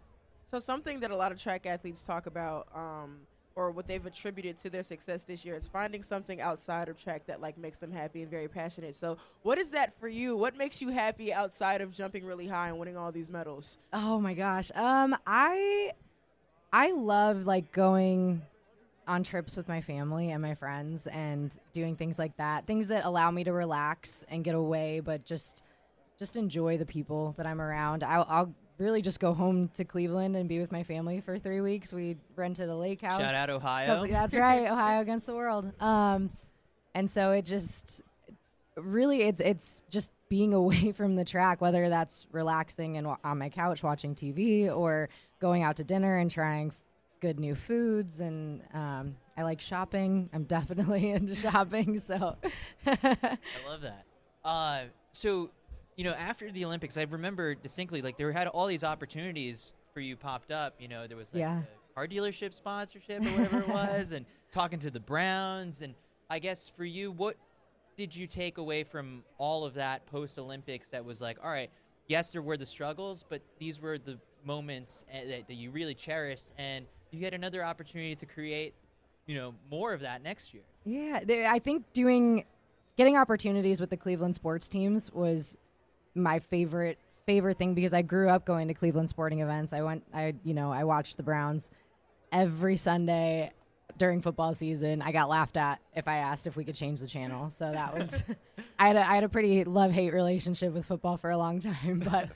So something that a lot of track athletes talk about, um, or what they've attributed to their success this year, is finding something outside of track that like makes them happy and very passionate. So, what is that for you? What makes you happy outside of jumping really high and winning all these medals? Oh my gosh. Um, I I love like going on trips with my family and my friends and doing things like that. Things that allow me to relax and get away, but just just enjoy the people that I'm around. I'll, I'll really just go home to Cleveland and be with my family for three weeks. We rented a lake house. Shout out Ohio. That's right, Ohio against the world. Um, and so it just really it's it's just being away from the track, whether that's relaxing and on my couch watching TV or going out to dinner and trying good new foods. And um, I like shopping. I'm definitely into shopping. So I love that. Uh, so, you know, after the Olympics, I remember distinctly, like there had all these opportunities for you popped up. You know, there was like Yeah. the car dealership sponsorship or whatever it was, and talking to the Browns. And I guess for you, what did you take away from all of that post Olympics? That was like, all right, yes, there were the struggles, but these were the moments uh, that, that you really cherished, and you had another opportunity to create, you know, more of that next year. Yeah, I think doing getting opportunities with the Cleveland sports teams was my favorite favorite thing because I grew up going to Cleveland sporting events. I went I you know, I watched the Browns every Sunday during football season. I got laughed at if I asked if we could change the channel. So that was I had a, I had a pretty love-hate relationship with football for a long time, but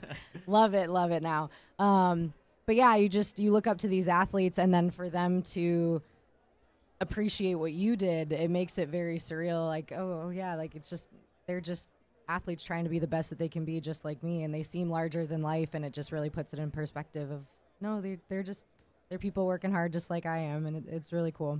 love it, love it now. Um but yeah, you just you look up to these athletes and then for them to appreciate what you did, it makes it very surreal. Like, oh, oh, yeah, like it's just they're just athletes trying to be the best that they can be, just like me, and they seem larger than life, and it just really puts it in perspective. Of no, they're they're just they're people working hard just like I am, and it, it's really cool.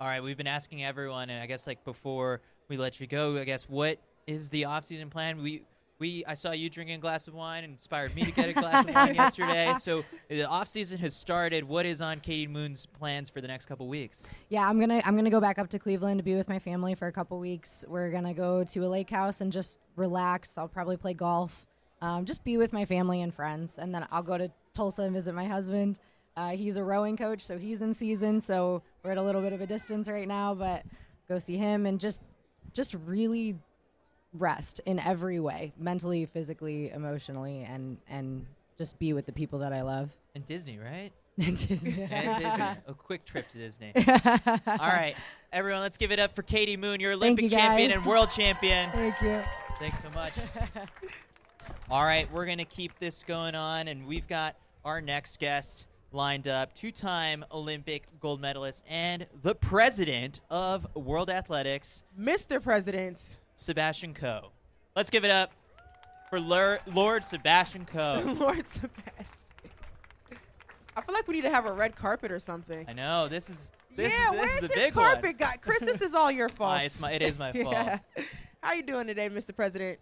All right, we've been asking everyone, and I guess like before we let you go, I guess what is the off-season plan? We we I saw you drinking a glass of wine, and inspired me to get a glass of wine yesterday. So the off-season has started. What is on Katie Moon's plans for the next couple weeks? Yeah, I'm gonna I'm gonna go back up to Cleveland to be with my family for a couple weeks. We're gonna go to a lake house and just relax. I'll probably play golf, um, just be with my family and friends, and then I'll go to Tulsa and visit my husband. Uh, he's a rowing coach, so he's in season. So we're at a little bit of a distance right now, but go see him and just just really rest in every way, mentally, physically, emotionally, and and just be with the people that I love. And Disney, right? And Disney. and Disney. A quick trip to Disney. All right, everyone, let's give it up for Katie Moon, your Olympic you, champion and world champion. Thank you. Thanks so much. All right, we're going to keep this going on, and we've got our next guest lined up two time Olympic gold medalist and the president of World Athletics, Mr. President, Sebastian Coe. Let's give it up for Lur- Lord Sebastian Coe. Lord Sebastian. I feel like we need to have a red carpet or something. I know, this is. This yeah, is, this where's is the this big carpet one. guy? Chris, this is all your fault. Ah, it's my- it is my fault. Yeah. How you doing today, Mr. President?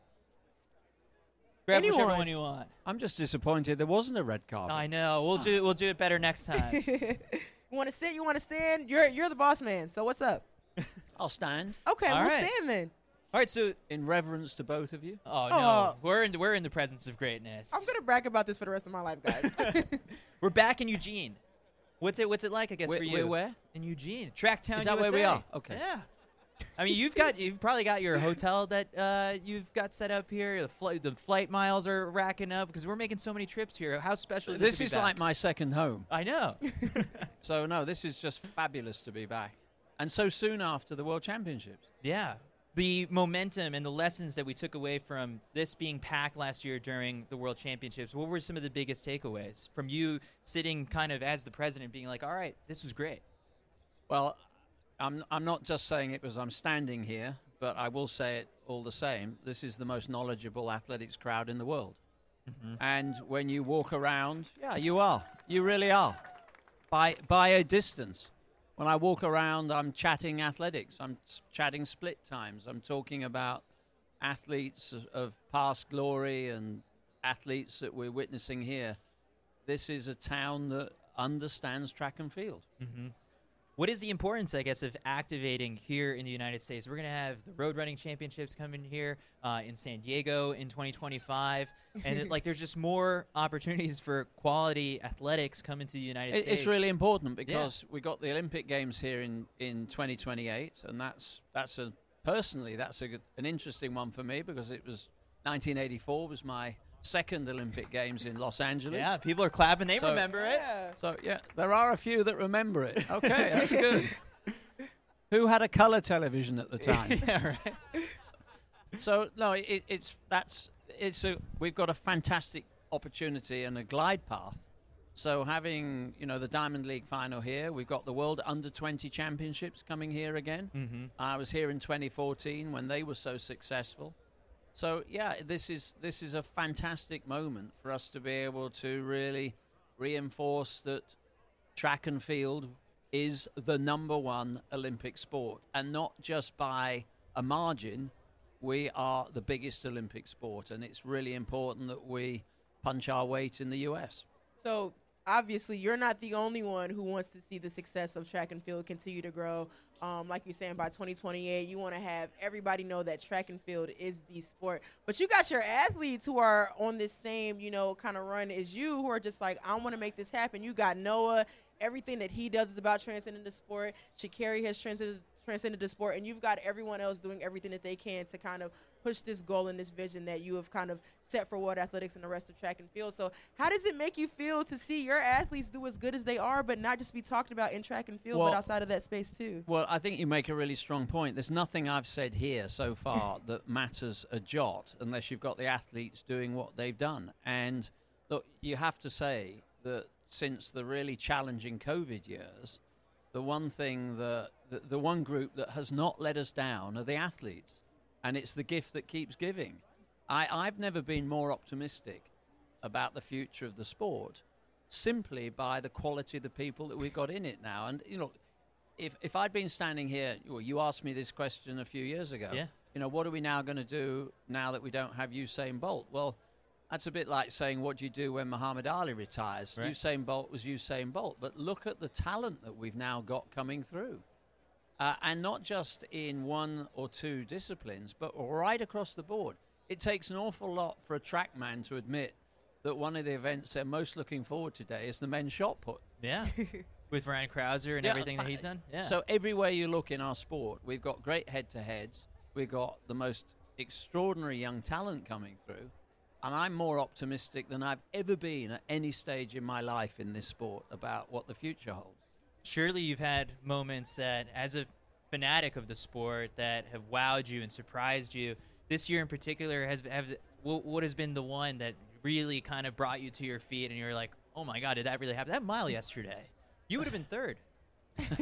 Grab Anyone. whichever one you want. I'm just disappointed there wasn't a red carpet. I know. We'll do we'll do it better next time. you want to sit? You want to stand? You're you're the boss man. So what's up? I'll stand. Okay, All we'll right. stand then. All right, so in reverence to both of you. Oh no, Oh. we're in we're in the presence of greatness. I'm gonna brag about this for the rest of my life, guys. We're back in Eugene. What's it What's it like? I guess We're- for you. we're where? In Eugene, Tracktown. Is that where we USA. are? Okay. Yeah. I mean, you've got you've probably got your hotel that uh, you've got set up here. The flight the flight miles are racking up because we're making so many trips here. How special is it This to be is back? like my second home. I know. so no, this is just fabulous to be back, and so soon after the World Championships. Yeah. The momentum and the lessons that we took away from this being packed last year during the World Championships, what were some of the biggest takeaways from you sitting kind of as the president being like, all right, this was great? Well, I'm I'm not just saying it because I'm standing here, but I will say it all the same. This is the most knowledgeable athletics crowd in the world. Mm-hmm. And when you walk around, yeah, you are. You really are. By by a distance. When I walk around, I'm chatting athletics. I'm chatting split times. I'm talking about athletes of, past glory and athletes that we're witnessing here. This is a town that understands track and field. Mm-hmm. What is the importance, I guess, of activating here in the United States? We're going to have the Road Running Championships coming here uh, in San Diego in 2025, and it, like there's just more opportunities for quality athletics coming to the United It- States. It's really important because we got the Olympic Games here in, in 2028, and that's that's a personally that's a good, an interesting one for me because it was 1984 was my second Olympic Games in Los Angeles. Yeah, people are clapping. They So- remember it. So yeah, there are a few that remember it. Okay, that's good. Who had a color television at the time? yeah, right. So no, it, it's that's it's a we've got a fantastic opportunity and a glide path. So having you know the Diamond League final here, we've got the World Under 20 Championships coming here again. Mm-hmm. I was here in 2014 when they were so successful. So yeah, this is this is a fantastic moment for us to be able to really reinforce that track and field is the number one Olympic sport, and not just by a margin. We are the biggest Olympic sport, and it's really important that we punch our weight in the U.S. So obviously, you're not the only one who wants to see the success of track and field continue to grow. Um, like you're saying, by 2028, you want to have everybody know that track and field is the sport. But you got your athletes who are on this same, you know, kind of run as you, who are just like, I want to make this happen. You got Noah. Everything that he does is about transcending the sport. Sha'Carri has transcended transcended the sport, and you've got everyone else doing everything that they can to kind of push this goal and this vision that you have kind of set for world athletics and the rest of track and field. So, how does it make you feel to see your athletes do as good as they are, but not just be talked about in track and field, Well- but outside of that space too? Well, I think you make a really strong point. There's nothing I've said here so far that matters a jot unless you've got the athletes doing what they've done. And look, you have to say that since the really challenging COVID years, the one thing that the, the one group that has not let us down are the athletes, and it's the gift that keeps giving. I, I've never been more optimistic about the future of the sport simply by the quality of the people that we've got in it now. And you know, if if I'd been standing here, well, you asked me this question a few years ago. Yeah. You know, what are we now going to do now that we don't have Usain Bolt? Well, that's a bit like saying, what do you do when Muhammad Ali retires? Right. Usain Bolt was Usain Bolt. But look at the talent that we've now got coming through. Uh, and not just in one or two disciplines, but right across the board. It takes an awful lot for a track man to admit that one of the events they're most looking forward to today is the men's shot put. Yeah. With Ryan Crouser and Yeah, everything that he's done. Yeah. So everywhere you look in our sport, we've got great head-to-heads. We've got the most extraordinary young talent coming through, and I'm more optimistic than I've ever been at any stage in my life in this sport about what the future holds. Surely you've had moments that, as a fanatic of the sport, that have wowed you and surprised you. This year in particular, has have, wh- what has been the one that really kind of brought you to your feet, and you're like, "Oh my God, did that really happen?" That mile yesterday, you would have been third.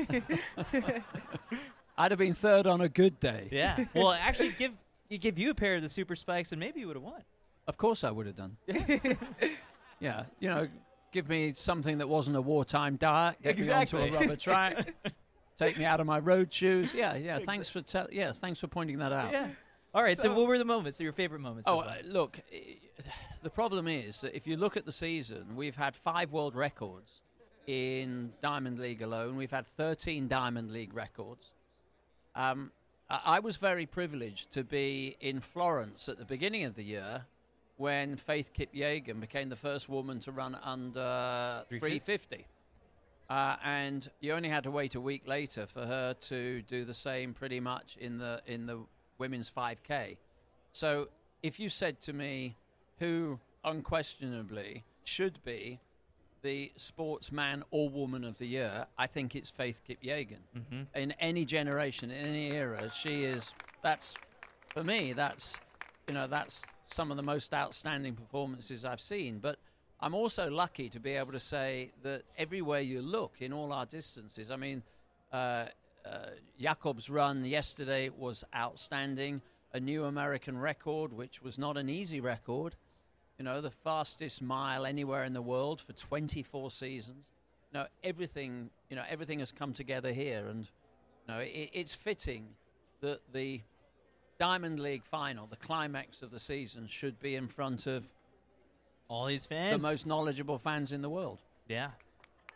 I'd have been third on a good day. Yeah. Well, actually, give you give you a pair of the super spikes, and maybe you would have won. Of course, I would have done. yeah, you know, give me something that wasn't a wartime diet. Get Exactly. me onto a rubber track. take me out of my road shoes. Yeah, yeah. Thanks for tell yeah. Thanks for pointing that out. Yeah. All right. So, what were the moments? So your favorite moments? Oh, uh, look, the problem is that if you look at the season, we've had five world records in Diamond League alone. We've had 13 Diamond League records. Um, I was very privileged to be in Florence at the beginning of the year when Faith Kip Kipyegon became the first woman to run under 350. Uh, and you only had to wait a week later for her to do the same pretty much in the in the women's 5k. So if you said to me who unquestionably should be the sportsman or woman of the year, I think it's Faith Kipyegon. Mhm. In any generation, in any era, she is. That's for me. That's you know that's some of the most outstanding performances I've seen. But I'm also lucky to be able to say that everywhere you look in all our distances, I mean, uh, uh, Jacob's run yesterday was outstanding. A new American record, which was not an easy record. You know, the fastest mile anywhere in the world for 24 seasons. You know, everything. You know, everything has come together here, and you know, it, it's fitting that the Diamond League final, the climax of the season, should be in front of all these fans, the most knowledgeable fans in the world. Yeah.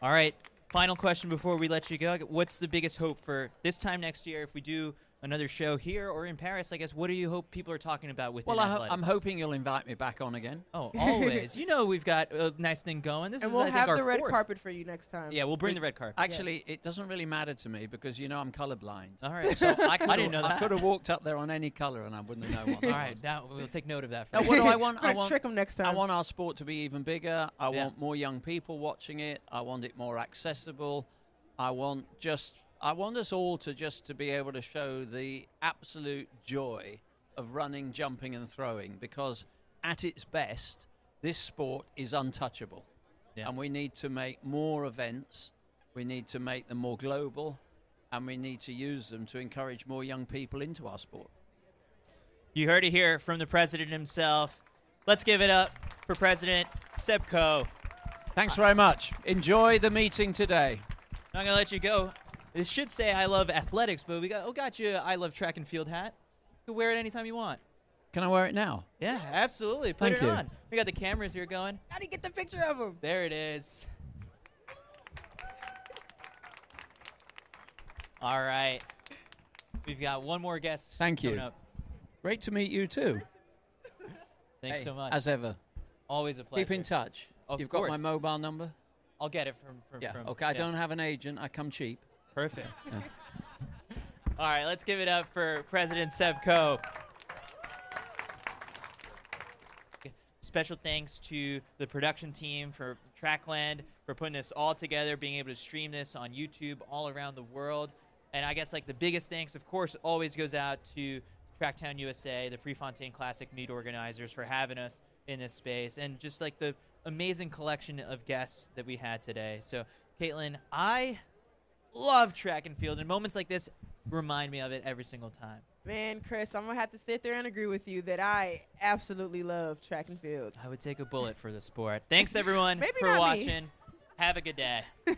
All right. Final question before we let you go. What's the biggest hope for this time next year if we do another show here or in Paris? I guess. What do you hope people are talking about with? Well, I ho- I'm hoping you'll invite me back on again. Oh, always. you know we've got a nice thing going. This and is we'll I think, have our the red fourth. carpet for you next time. Yeah, we'll bring the red carpet. Actually, it doesn't really matter to me because you know I'm colorblind. All right. So I, I could've- didn't know I that. could have walked up there on any color and I wouldn't have known what. All that right. was. Now we'll take note of that. For Now, what do I want? I Right, want trick 'em next I time. want our sport to be even bigger. I Yeah. want more young people watching it. I want it more accessible. I want just I want us all to just to be able to show the absolute joy of running, jumping, and throwing because at its best, this sport is untouchable, Yeah. and we need to make more events. We need to make them more global, and we need to use them to encourage more young people into our sport. You heard it here from the president himself. Let's give it up for President Seb Coe. Thanks very much. Enjoy the meeting today. I'm not gonna let you go. It should say I love athletics, but we got oh got you I love track and field hat. You can wear it anytime you want. Can I wear it now? Yeah, absolutely. Put Thank it you. on. We got the cameras here going. How do you get the picture of him? There it is. All right. We've got one more guest. Thank you. Up. Great to meet you too. Thanks Hey, so much. As ever. Always a pleasure. Keep in touch. Of You've got my mobile number? I'll get it from. from Yeah. from- okay, I don't have an agent. I come cheap. Perfect. Yeah. All right, let's give it up for President Seb Coe. Special thanks to the production team for Trackland for putting this all together, being able to stream this on YouTube all around the world. And I guess like the biggest thanks, of course, always goes out to Tracktown USA, the Prefontaine Classic meet organizers for having us in this space, and just like the amazing collection of guests that we had today. So, Katelyn, I love track and field, and moments like this remind me of it every single time. Man, Chris, I'm gonna have to sit there and agree with you that I absolutely love track and field. I would take a bullet for the sport. Thanks everyone for not me. watching. Have a good day.